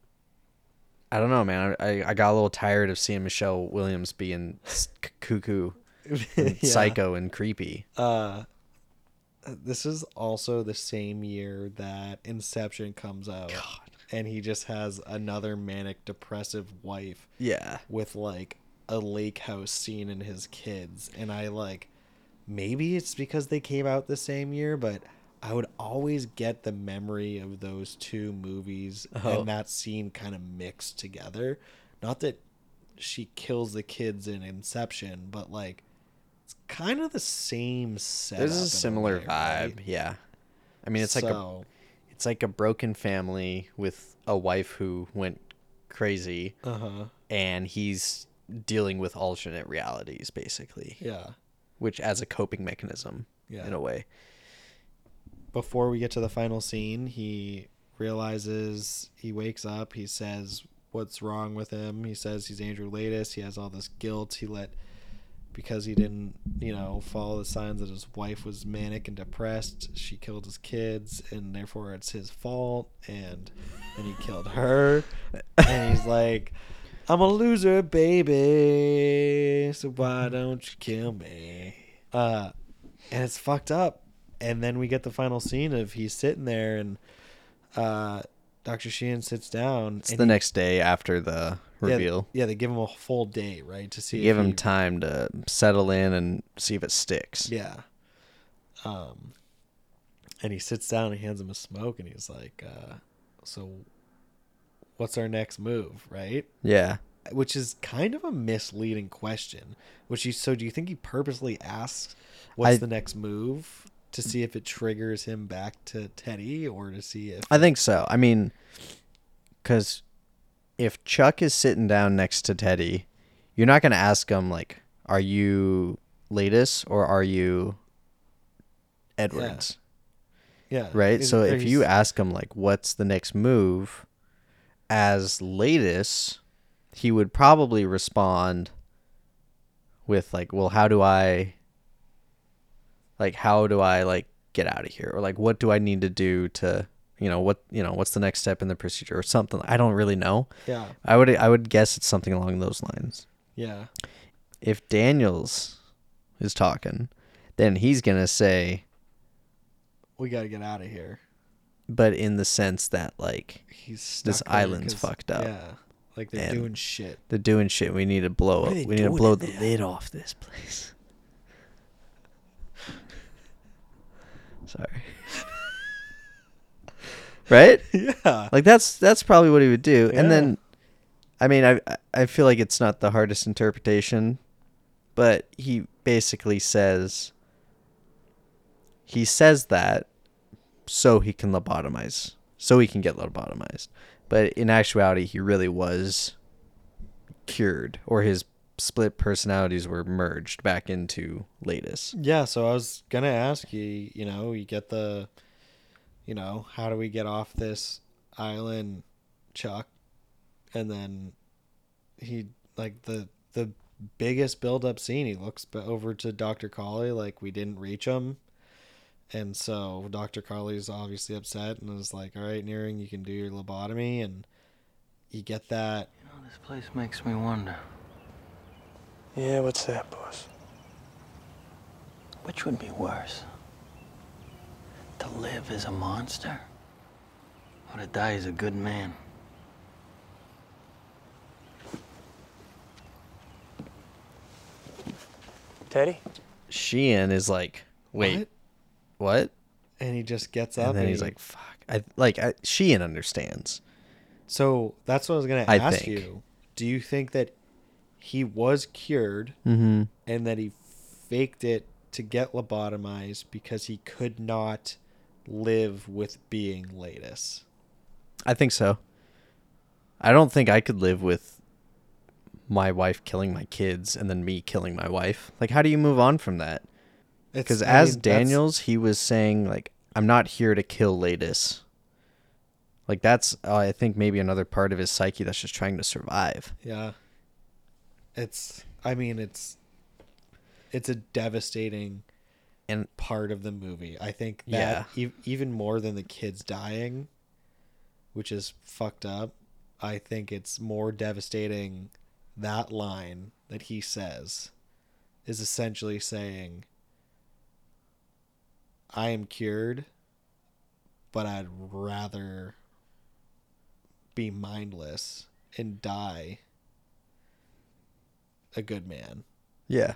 I don't know, man. I, I got a little tired of seeing Michelle Williams being cuckoo, <laughs> and Yeah. psycho, and creepy. Uh, this is also the same year that Inception comes out, and he just has another manic depressive wife Yeah. with like a lake house scene and his kids, and I like maybe it's because they came out the same year, but I would always get the memory of those two movies Oh. and that scene kind of mixed together. Not that she kills the kids in Inception, but like it's kind of the same setup. There's a similar way, vibe. right? Yeah. I mean, it's like a it's like a broken family with a wife who went crazy, uh-huh. and he's dealing with alternate realities, basically, Yeah. which as a coping mechanism, Yeah. in a way. Before we get to the final scene, he realizes he wakes up. He says what's wrong with him. He says he's Andrew Laeddis. He has all this guilt. He let because he didn't, you know, follow the signs that his wife was manic and depressed. She killed his kids, and therefore it's his fault. And then he killed her. and he's like, "I'm a loser, baby. So why don't you kill me?" Uh, and it's fucked up. And then we get the final scene of he's sitting there and uh, Dr. Sheehan sits down. It's the he- next day after the reveal. Yeah, they give him a full day, right, to see. Give him time to settle in and see if it sticks. Yeah. Um, and he sits down and hands him a smoke, and he's like, uh, "So, what's our next move?" Right? Yeah. Which is kind of a misleading question. Which he so do you think he purposely asks, "What's I- the next move?" To see if it triggers him back to Teddy, or to see if I think so. I mean, because if Chuck is sitting down next to Teddy, you're not going to ask him, like, are you Laeddis or are you Edwards? yeah, yeah. Right? So if you ask him, like, what's the next move as Laeddis, he would probably respond with, like, well, how do I, like, how do I, like, get out of here? Or, like, what do I need to do to, you know, what, you know, what's the next step in the procedure or something? I don't really know. yeah, I would, I would guess it's something along those lines. yeah, If Daniels is talking, then he's going to say, we got to get out of here. but in the sense that, like, He's This island's fucked up. Yeah, like they're And- doing shit. they're doing shit. We need to blow up. We need to blow the lid off this place. Sorry. right? <laughs> Yeah, Like that's that's probably what he would do. Yeah. And then I mean I I feel like it's not the hardest interpretation, but he basically says he says that so he can lobotomize. So he can get lobotomized. But in actuality he really was cured or his split personalities were merged back into Laeddis. yeah. So I was gonna ask you. You know, you get the, you know, how do we get off this island, Chuck? And then he like the the biggest build up scene. He looks b- over to Doctor Cawley like we didn't reach him. And so Dr. Cawley's obviously upset and is like, "All right, Naehring, you can do your lobotomy." And you get that You know, this place makes me wonder Yeah, what's that, boss? which would be worse? To live as a monster? Or to die as a good man? Teddy? Sheehan is like, wait, What? what? and he just gets up And then he's he- like, fuck. I like I, Sheehan understands. So that's what I was gonna I ask think. you. Do you think that he was cured Mm-hmm. and that he faked it to get lobotomized because he could not live with being Laeddis? I think so. I don't think I could live with my wife killing my kids and then me killing my wife. Like, how do you move on from that? Because as mean, Daniels, he was saying like, "I'm not here to kill Laeddis." Like that's, uh, I think, maybe another part of his psyche that's just trying to survive. yeah, it's. I mean, it's. It's a devastating And part of the movie. I think that Yeah. e- even more than the kids dying, which is fucked up. I think it's more devastating that line that he says is essentially saying I am cured, but I'd rather be mindless and die a good man. Yeah.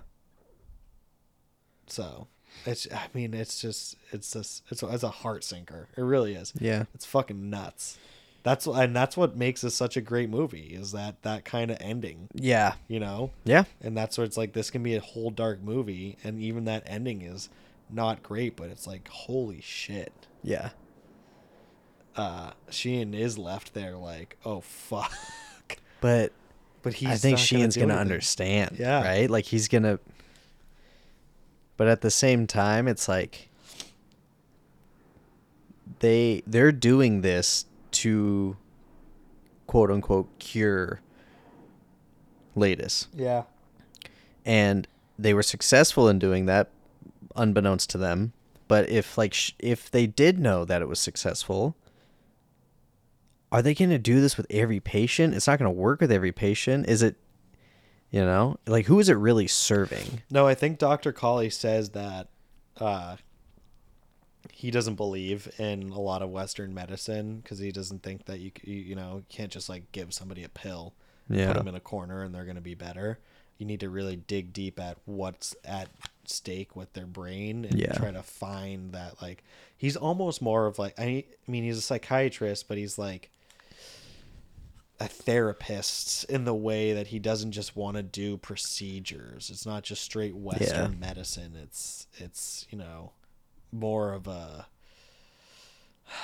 So it's I mean it's just it's just it's a, it's a heart sinker. It really is. Yeah. It's fucking nuts. That's and that's what makes this such a great movie is that that kind of ending, Yeah. you know? Yeah. And that's where it's like this can be a whole dark movie and even that ending is not great, but it's like holy shit. Yeah. Uh Sheehan is left there like, "Oh fuck." But But he's I think Sheehan's do gonna understand. Yeah. Right? Like he's gonna But at the same time it's like they they're doing this to quote unquote cure Laeddis. Yeah. and they were successful in doing that unbeknownst to them but if like sh- if they did know that it was successful are they going to do this with every patient it's not going to work with every patient is it you know like who is it really serving No, I think Dr. Cawley says that uh, he doesn't believe in a lot of Western medicine because he doesn't think that you, you you know you can't just like give somebody a pill, Yeah. put them in a corner and they're gonna be better. You need to really dig deep at what's at stake with their brain and Yeah. try to find that like he's almost more of like I mean he's a psychiatrist but he's like a therapist in the way that he doesn't just want to do procedures. It's not just straight Western Yeah. medicine. It's it's you know more of a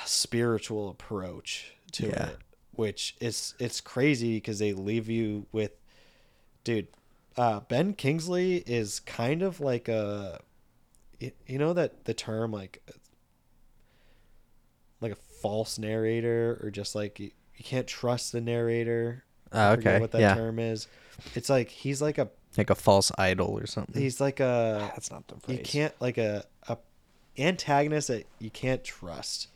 spiritual approach to Yeah. it, which is it's crazy because they leave you with, dude. Uh, ben Kingsley is kind of like a, you know that the term like, like a false narrator or just like you, you can't trust the narrator. I Oh, forget okay, what that yeah. term is. It's like he's like a like a false idol or something. He's like a ah, that's not the you can't like a a antagonist that you can't trust.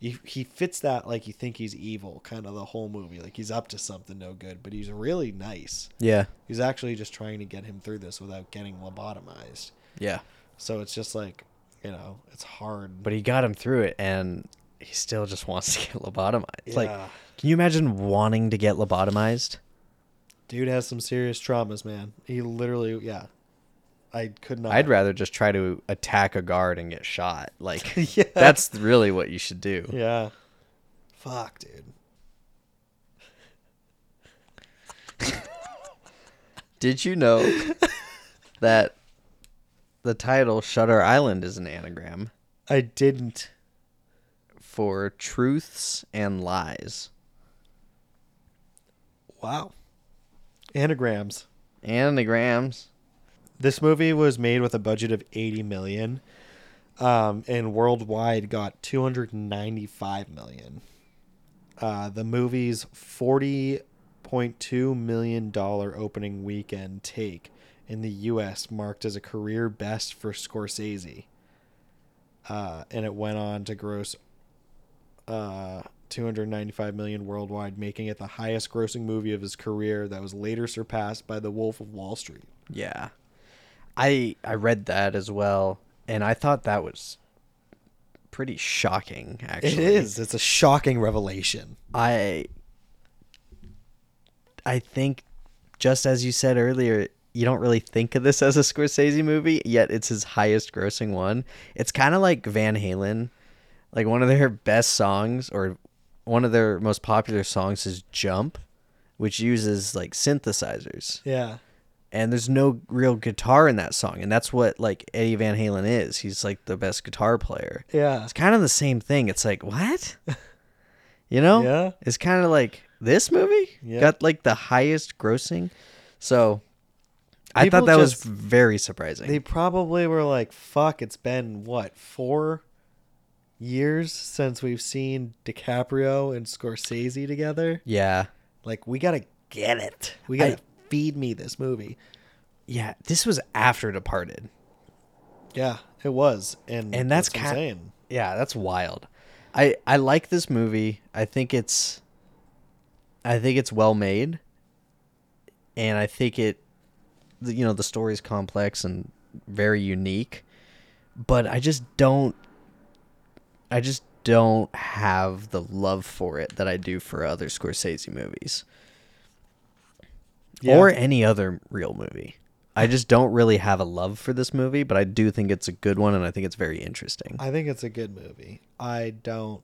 You, he fits that like you think he's evil kind of the whole movie. Like he's up to something no good but he's really nice. Yeah. He's actually just trying to get him through this without getting lobotomized. Yeah. So it's just like you know it's hard. But he got him through it and he still just wants to get lobotomized. Like Yeah. can you imagine wanting to get lobotomized? Dude has some serious traumas man. He literally yeah. I could not. I'd rather just try to attack a guard and get shot. Like <laughs> Yeah. that's really what you should do. yeah. Fuck dude. Did you know that the title Shutter Island is an anagram? I didn't for truths and lies? wow anagrams Anagrams. This movie was made with a budget of 80 million um, and worldwide got 295 million. Uh, the movie's 40.2 million dollar opening weekend take in the US marked as a career best for Scorsese. Uh, and it went on to gross uh, 295 million worldwide, making it the highest grossing movie of his career that was later surpassed by The Wolf of Wall Street. Yeah. I I read that as well and I thought that was pretty shocking actually. It is. It's a shocking revelation. I I think just as you said earlier, you don't really think of this as a Scorsese movie, yet it's his highest grossing one. It's kind of like Van Halen. Like one of their best songs or one of their most popular songs is Jump, which uses like synthesizers. Yeah. And there's no real guitar in that song, and that's what like Eddie Van Halen is. He's like the best guitar player. Yeah. It's kind of the same thing. It's like, what? You know? <laughs> Yeah. It's kind of like this movie Yeah. got like the highest grossing. So I thought that was very surprising. They probably were like, fuck, it's been what, four years since we've seen DiCaprio and Scorsese together? yeah. Like, we gotta get it. We gotta feed me this movie. Yeah. This was after Departed. Yeah, it was. And, And that's that's insane. Yeah, that's wild. I I like this movie. I think it's I think it's well made, and I think it, you know, the story's complex and very unique, but I just don't. I just don't have the love for it that I do for other Scorsese movies. Yeah. Or any other real movie. I just don't really have a love for this movie, but I do think it's a good one and I think it's very interesting. I think it's a good movie. I don't.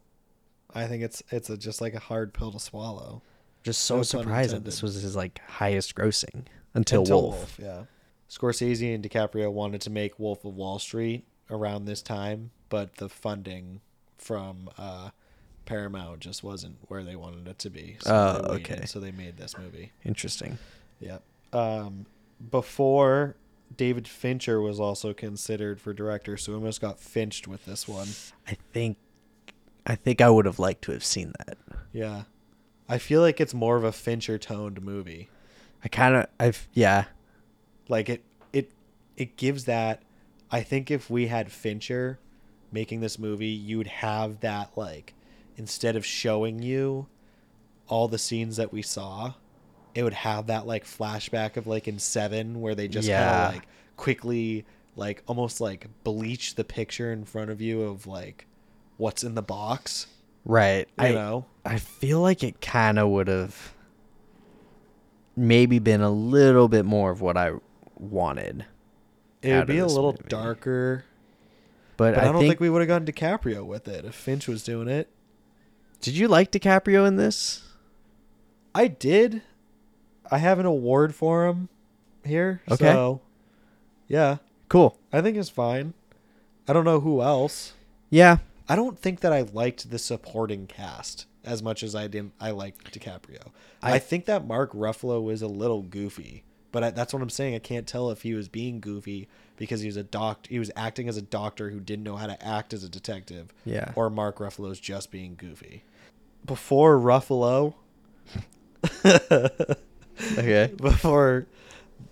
I think it's it's a, just like a hard pill to swallow. just so No surprised that this was his like highest grossing until, Until Wolf. yeah. Scorsese and DiCaprio wanted to make Wolf of Wall Street around this time, but the funding from uh, Paramount just wasn't where they wanted it to be. So Oh, they waited, okay. So they made this movie. Interesting. Yep. Um, before David Fincher was also considered for director, so we almost got finched with this one. I think I think I would have liked to have seen that. Yeah. I feel like it's more of a Fincher toned movie. I kind of I've yeah. Like it it it gives that I think if we had Fincher making this movie, you'd have that like instead of showing you all the scenes that we saw, it would have that like flashback of like in 7 where they just Yeah. kind of like quickly like almost like bleach the picture in front of you of like what's in the box, Right. you I know. I feel like it kind of would have maybe been a little bit more of what I wanted. It would be a little movie. darker, But, but I, I, don't think, think we would have gotten DiCaprio with it if Finch was doing it. Did you like DiCaprio in this? I did. I have an award for him here. Okay. So, yeah, Cool. I think it's fine. I don't know who else. Yeah. I don't think that I liked the supporting cast as much as I didn't. I liked DiCaprio. I, I- think that Mark Ruffalo was a little goofy, but I, that's what I'm saying. I can't tell if he was being goofy because he was a doc. He was acting as a doctor who didn't know how to act as a detective. Yeah. Or Mark Ruffalo's just being goofy. Before Ruffalo, <laughs> Okay. before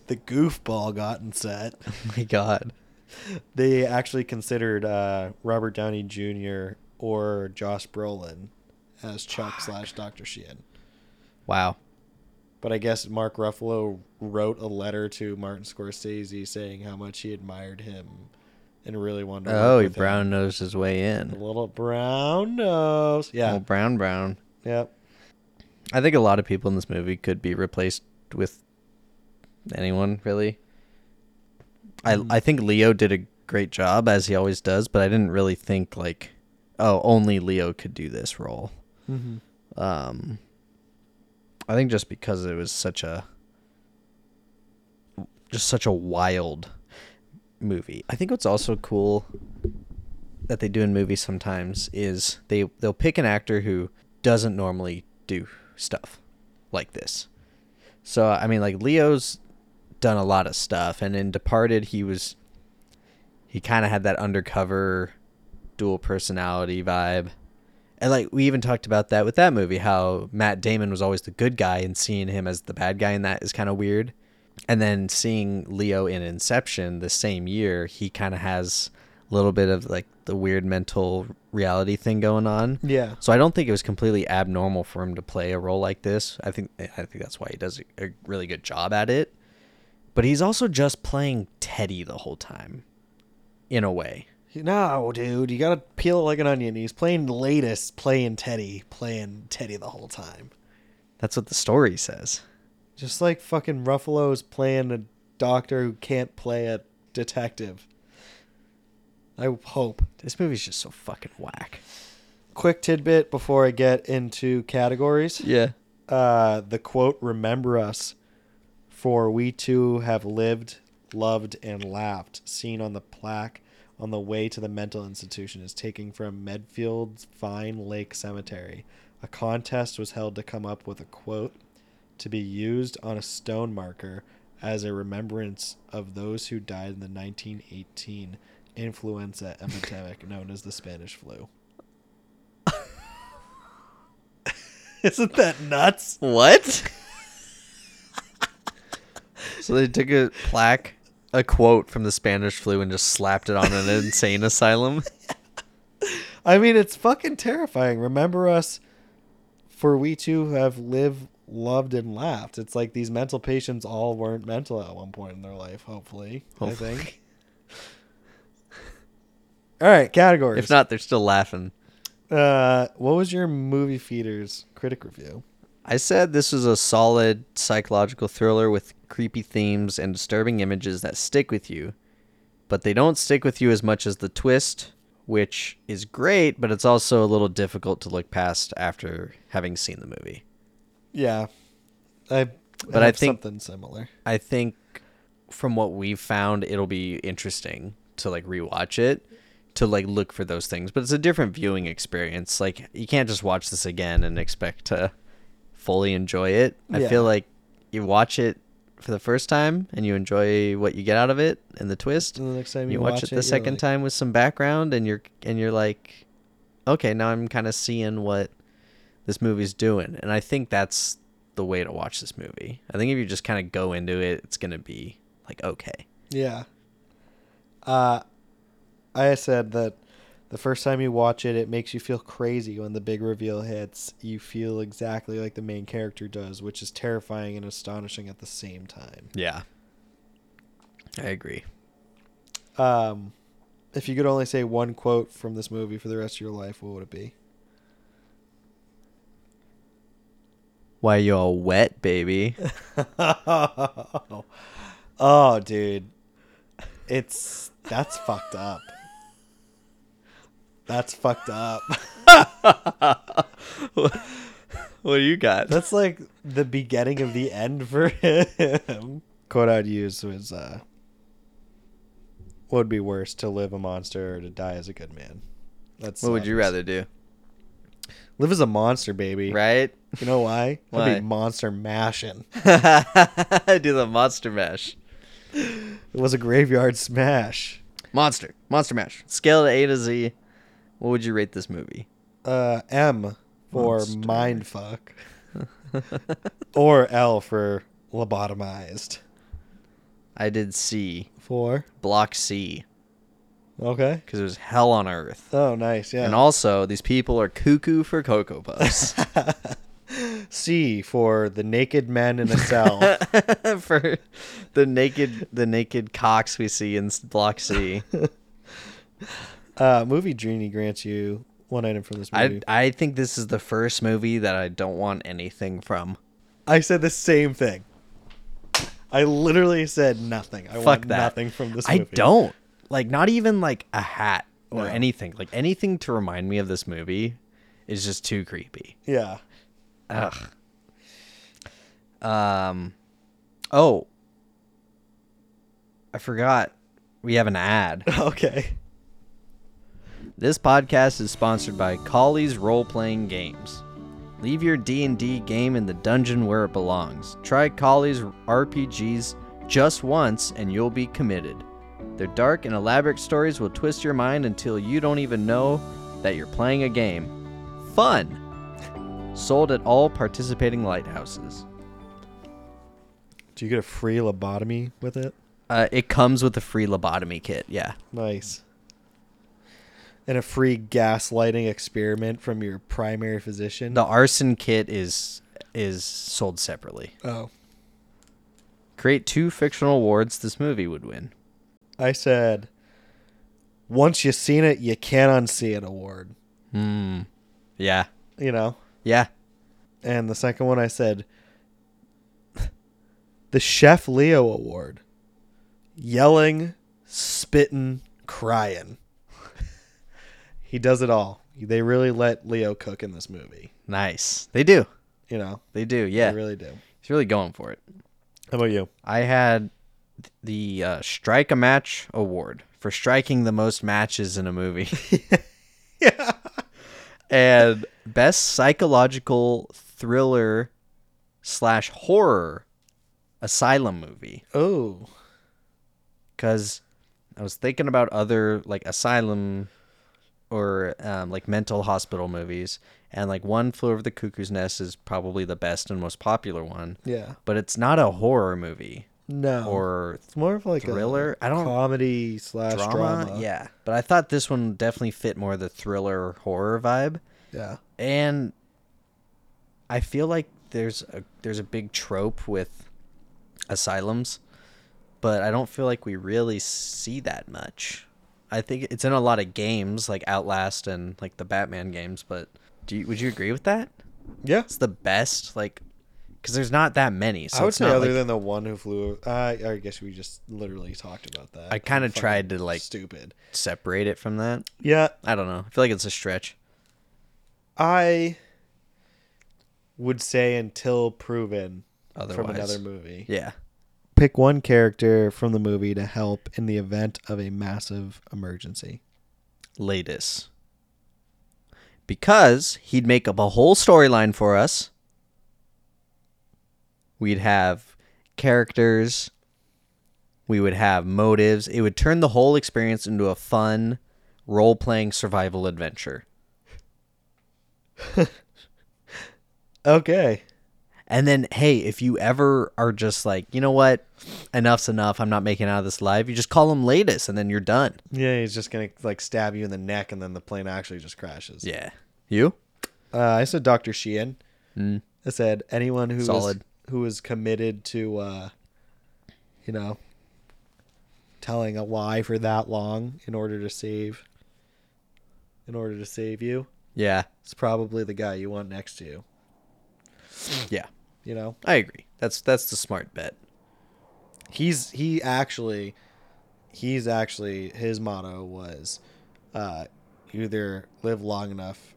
the goofball got in set, <laughs> Oh my god. they actually considered uh, Robert Downey Jr. or Josh Brolin as Chuck slash Doctor Sheehan. Wow. But I guess Mark Ruffalo wrote a letter to Martin Scorsese saying how much he admired him and really wanted to. Oh, he brown nosed his way in. A little brown nose. Yeah. Brown brown. Yep. I think a lot of people in this movie could be replaced with anyone really. I I think Leo did a great job as he always does, but I didn't really think like, oh, only Leo could do this role. Mm-hmm. Um, I think just because it was such a just such a wild movie. I think what's also cool that they do in movies sometimes is they they'll pick an actor who doesn't normally do stuff like this. So I mean like Leo's done a lot of stuff and in Departed he was he kind of had that undercover dual personality vibe. And like we even talked about that with that movie, how Matt Damon was always the good guy and seeing him as the bad guy in that is kind of weird. And then seeing Leo in Inception the same year, he kind of has a little bit of like the weird mental reality thing going on. Yeah. So I don't think it was completely abnormal for him to play a role like this. I think I think that's why he does a, a really good job at it. But he's also just playing Teddy the whole time, in a way. No, dude, you gotta peel it like an onion. He's playing the Laeddis, playing Teddy, playing Teddy the whole time. That's what the story says. Just like fucking Ruffalo's playing a doctor who can't play a detective. I hope. This movie's just so fucking whack. Quick tidbit before I get into categories. Yeah. Uh, the quote, remember us, for we too have lived, loved, and laughed, seen on the plaque on the way to the mental institution, is taken from Medfield's Vine Lake Cemetery. A contest was held to come up with a quote to be used on a stone marker as a remembrance of those who died in the 1918 influenza epidemic <laughs> known as the Spanish flu. <laughs> Isn't that nuts? What? <laughs> so they took a plaque, a quote from the Spanish flu, and just slapped it on an <laughs> insane asylum. I mean, it's fucking terrifying. Remember us, for we too have lived, loved and laughed. It's like these mental patients all weren't mental at one point in their life. Hopefully, I think. All right, categories. If not, they're still laughing. uh, what was your movie feeders critic review? I said this was a solid psychological thriller with creepy themes and disturbing images that stick with you, but they don't stick with you as much as the twist, which is great, but it's also a little difficult to look past after having seen the movie. Yeah, I. But I think- something similar. I think from what we've found, it'll be interesting to like rewatch it to like look for those things. But it's a different viewing experience. Like you can't just watch this again and expect to fully enjoy it. I feel like you watch it for the first time and you enjoy what you get out of it and the twist. And the next time you, you watch, watch it the second like- time with some background and you're and you're like okay, now I'm kind of seeing what this movie's doing. And I think that's the way to watch this movie. I think if you just kind of go into it, it's going to be like okay. Yeah. Uh, I said that the first time you watch it, it makes you feel crazy when the big reveal hits. You feel exactly like the main character does, which is terrifying and astonishing at the same time. Yeah. I agree. Um, if you could only say one quote from this movie for the rest of your life, what would it be? Why you all wet, baby? <laughs> oh, dude. It's that's fucked up. That's fucked up. <laughs> what do you got? That's like the beginning of the end for him. Quote I'd use was, uh, "What would be worse, to live a monster or to die as a good man?" That's what would you rather do? live as a monster, baby? Right? You know why? I'd Why? be monster mashing. I <laughs> do the monster mash. It was a graveyard smash. Monster. Monster mash. Scale to A to Z. What would you rate this movie? Uh, M for Monster. mind fuck, <laughs> or L for lobotomized. I did C. For Block C. okay. Because it was hell on earth. Oh, nice. Yeah. And also, these people are cuckoo for Cocoa Puffs. <laughs> C for the naked men in a cell. <laughs> for the naked the naked cocks we see in Block C. uh, movie Dreamy grants you one item from this movie. I I think this is the first movie that I don't want anything from. I said the same thing. I literally said nothing. I Fuck want that. nothing from this I don't like not even like a hat or No. anything. Like anything to remind me of this movie is just too creepy. Yeah. Ugh. Um. Oh. I forgot. We have an ad. <laughs> Okay. This podcast is sponsored by Cawley's Role Playing Games. Leave your D&D game in the dungeon where it belongs. Try Cawley's RPGs just once and you'll be committed. Their dark and elaborate stories will twist your mind until you don't even know that you're playing a game. Fun. Sold at all participating lighthouses. Do you get a free lobotomy with it? Uh, it comes with a free lobotomy kit. Yeah. Nice. And a free gaslighting experiment from your primary physician. The arson kit is is sold separately. Oh. Create two fictional awards this movie would win. I said, once you've seen it, you can't unsee it award. Hmm. Yeah. You know? Yeah. And the second one I said, the Chef Leo Award. Yelling, spitting, crying. He does it all. They really let Leo cook in this movie. Nice. They do. You know? They do. Yeah. They really do. He's really going for it. How about you? I had the uh, Strike a Match award for striking the most matches in a movie. yeah. <laughs> <laughs> and best psychological thriller slash horror asylum movie. Oh. because I was thinking about other like asylum or um, like mental hospital movies, and like One Flew Over the Cuckoo's Nest is probably the best and most popular one. Yeah. But it's not a horror movie No. or it's more of like thriller? a I don't- comedy slash drama. drama. Yeah, but I thought this one definitely fit more the thriller horror vibe, Yeah. and I feel like there's a there's a big trope with asylums, but I don't feel like we really see that much. I think it's in a lot of games like Outlast and like the Batman games, but do you, would you agree with that? Yeah. It's the best, like, because there's not that many. So I would it's say other like- than the one who flew. Uh, I guess we just literally talked about that. I kinda tried to, like- stupid. separate it from that. Yeah, I don't know. I feel like it's a stretch. I would say until proven Otherwise. from another movie. Yeah. Pick one character from the movie to help in the event of a massive emergency. Laeddis. Because he'd make up a whole storyline for us. We'd have characters. We would have motives. It would turn the whole experience into a fun role playing survival adventure. <laughs> Okay. And then, hey, if you ever are just like, you know what, enough's enough, I'm not making out of this live, you just call him Laeddis and then you're done. Yeah, he's just gonna like stab you in the neck, and then the plane actually just crashes. Yeah. You? Uh, I said Dr. Sheehan. Mm. I said anyone who Solid. was who was committed to, uh, you know, telling a lie for that long in order to save, in order to save you, Yeah. it's probably the guy you want next to you. Yeah. You know, I agree. That's that's the smart bet. he's he actually, he's actually his motto was, uh, you either live long enough.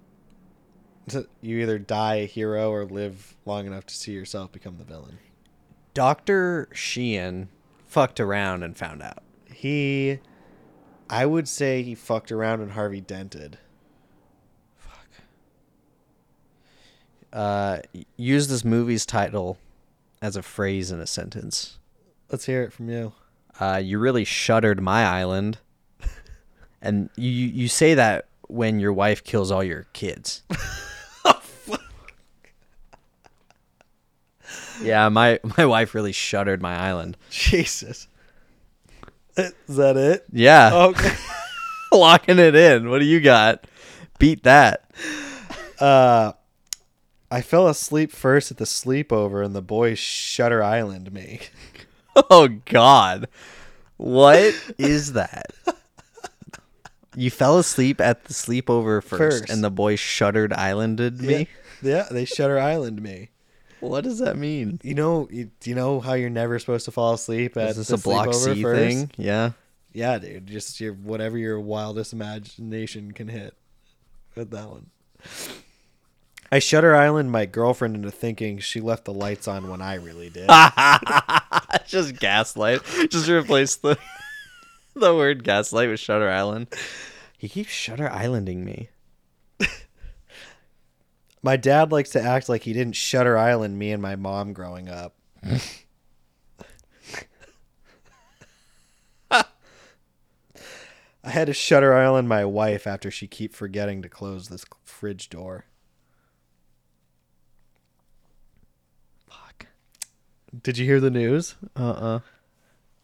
To, you either die a hero or live long enough to see yourself become the villain. Dr. Sheehan fucked around and found out. He, I would say he fucked around and Harvey dented. Uh, use this movie's title as a phrase in a sentence. Let's hear it from you. Uh, you really shuttered my island. <laughs> and you you say that when your wife kills all your kids. <laughs> yeah, my my wife really shuttered my island. Jesus. Is that it? Yeah. Okay. <laughs> Locking it in. What do you got? Beat that. Uh, I fell asleep first at the sleepover, and the boys Shutter Island me. <laughs> Oh God. What <laughs> is that? You fell asleep at the sleepover first, First. and the boys shuttered islanded me. Yeah, they Shutter Island me. What does that mean? You know, you, you know how you're never supposed to fall asleep at Is this the a block sleepover C first? thing? Yeah. Yeah, dude. Just your whatever your wildest imagination can hit with that one. I Shutter Island my girlfriend into thinking she left the lights on when I really did. <laughs> Just gaslight. Just replace the <laughs> the word gaslight with Shutter Island. He keeps Shutter Islanding me. <laughs> My dad likes to act like he didn't Shutter Island me and my mom growing up. I had to Shutter Island my wife after she keep forgetting to close this fridge door. Did you hear the news? Uh uh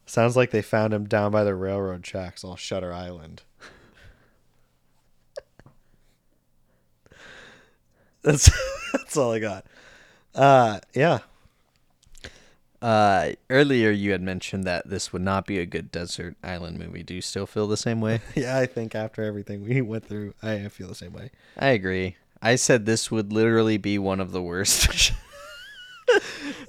Sounds like they found him down by the railroad tracks on Shutter Island. <laughs> that's <laughs> that's all I got. Uh yeah. Uh, earlier you had mentioned that this would not be a good desert island movie. Do you still feel the same way? <laughs> Yeah, I think after everything we went through, I feel the same way. I agree. I said this would literally be one of the worst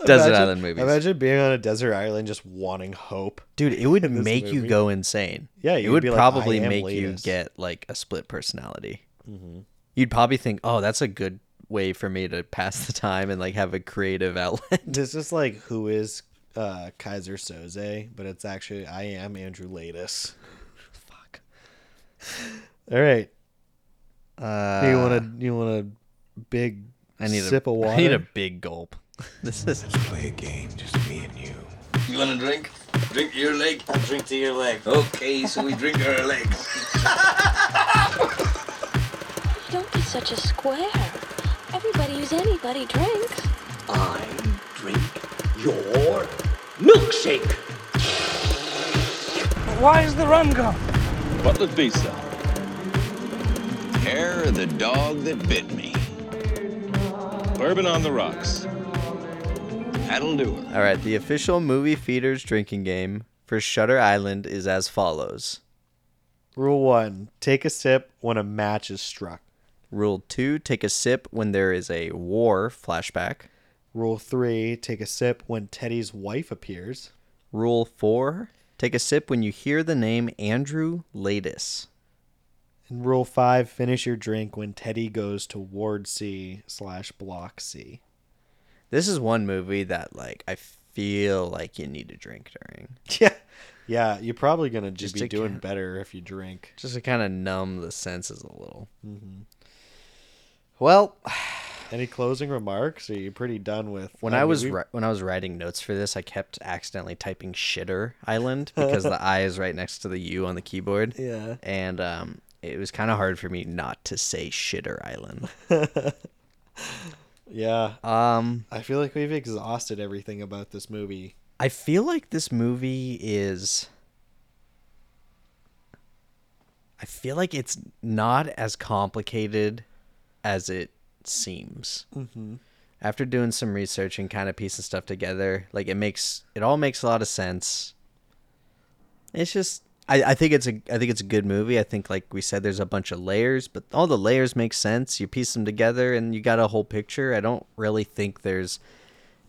desert Imagine- island movies. Imagine being on a desert island just wanting hope. Dude, it would make you go insane. Yeah, it like, probably "I am make you get like a split personality. Mm-hmm. You'd probably think, "Oh, that's a good way for me to pass the time and like have a creative outlet." <laughs> This is like who is uh, Keyser Soze, but it's actually I am Andrew Laeddis. Fuck. All right, Uh, you want a you want a big I need sip a, of water? <laughs> I need a big gulp. <laughs> This is Let's Play a game, just me and you. You want a drink? Drink to your leg. I'll drink to your leg. Okay, so we drink our legs. <laughs> Don't be such a square. Everybody who's anybody drinks. I drink your milkshake. Why is the rum gone? Butler Pizza. Hair of the dog that bit me. Bourbon on the rocks. That'll do her. All right, the official movie feeders drinking game for Shutter Island is as follows. Rule one: Take a sip when a match is struck. Rule 2, take a sip when there is a war flashback. Rule three: Take a sip when Teddy's wife appears. Rule 4, take a sip when you hear the name Andrew Laeddis. And rule five: Finish your drink when Teddy goes to Ward C slash Block C. This is one movie that like I feel like you need to drink during. <laughs> Yeah, yeah. You're probably gonna just Just be doing ca- better if you drink. Just to kind of numb the senses a little. Well, <sighs> any closing remarks? Are you pretty done with When I I mean, was ri- when I was writing notes for this, I kept accidentally typing Shitter Island because the <laughs> I is right next to the U on the keyboard. Yeah. And um, it was kind of hard for me not to say Shitter Island. <laughs> Yeah, Um, I feel like we've exhausted everything about this movie. I feel like this movie is. I feel like it's not as complicated as it seems. Mm-hmm. After doing some research and kind of piecing stuff together, like it makes it all makes a lot of sense. It's just I, I think it's a I think it's a good movie. I think like we said, there's a bunch of layers, but all the layers make sense. You piece them together and you got a whole picture. I don't really think there's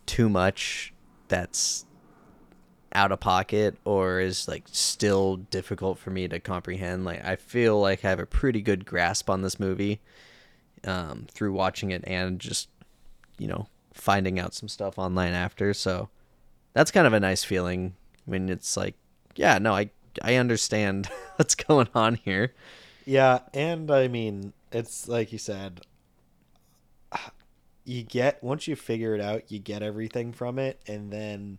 too much that's out of pocket or is like still difficult for me to comprehend. Like I feel like I have a pretty good grasp on this movie um, through watching it and just you know finding out some stuff online after. So that's kind of a nice feeling when it's like, yeah, no, I I understand <laughs> what's going on here. Yeah, and I mean, it's like you said, <sighs> you get once you figure it out, you get everything from it, and then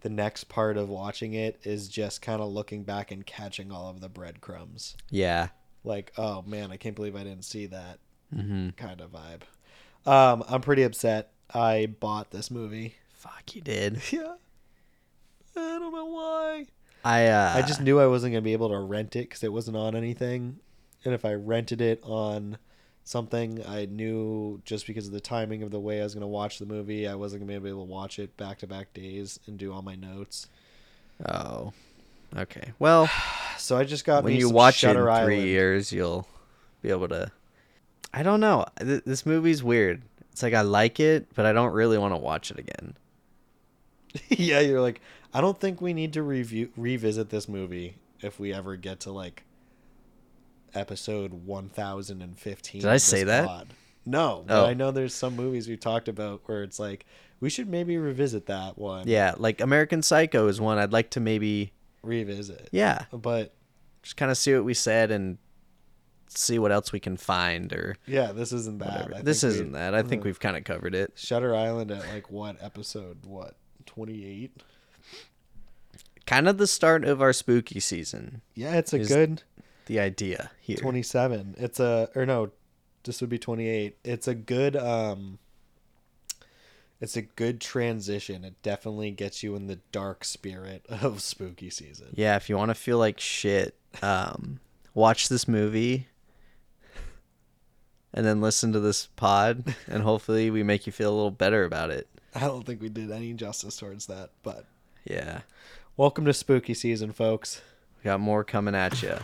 the next part of watching it is just kind of looking back and catching all of the breadcrumbs. Yeah. Like, oh man, I can't believe I didn't see that Mm-hmm. kind of vibe. Um, I'm pretty upset. I bought this movie. Fuck, you did. <laughs> Yeah. I don't know why. I uh, I just knew I wasn't gonna be able to rent it because it wasn't on anything, and if I rented it on something, I knew just because of the timing of the way I was gonna watch the movie, I wasn't gonna be able to watch it back to back days and do all my notes. oh, okay. Well, <sighs> So I just got when you watch Shutter it in three Island. years, you'll be able to. I don't know. Th- This movie's weird. It's like I like it, but I don't really want to watch it again. <laughs> yeah, you're like, I don't think we need to review revisit this movie if we ever get to like episode one thousand and fifteen. Did I say that? No, but Oh. I know there's some movies we've talked about where it's like we should maybe revisit that one. Yeah, like American Psycho is one I'd like to maybe. revisit. Yeah, But just kind of see what we said and see what else we can find or yeah, this isn't that. This isn't that. I think uh, we've kind of covered it. Shutter Island at like what episode? What twenty eight? Kind of the start of our spooky season. Yeah, it's a good The idea here. twenty seven. It's a or no, this would be twenty eight. It's a good um. It's a good transition. It definitely gets you in the dark spirit <laughs> of spooky season. Yeah, if you want to feel like shit, um, watch this movie and then listen to this pod, and hopefully we make you feel a little better about it. I don't think we did any justice towards that, but Yeah, Welcome to spooky season, folks. We got more coming at you.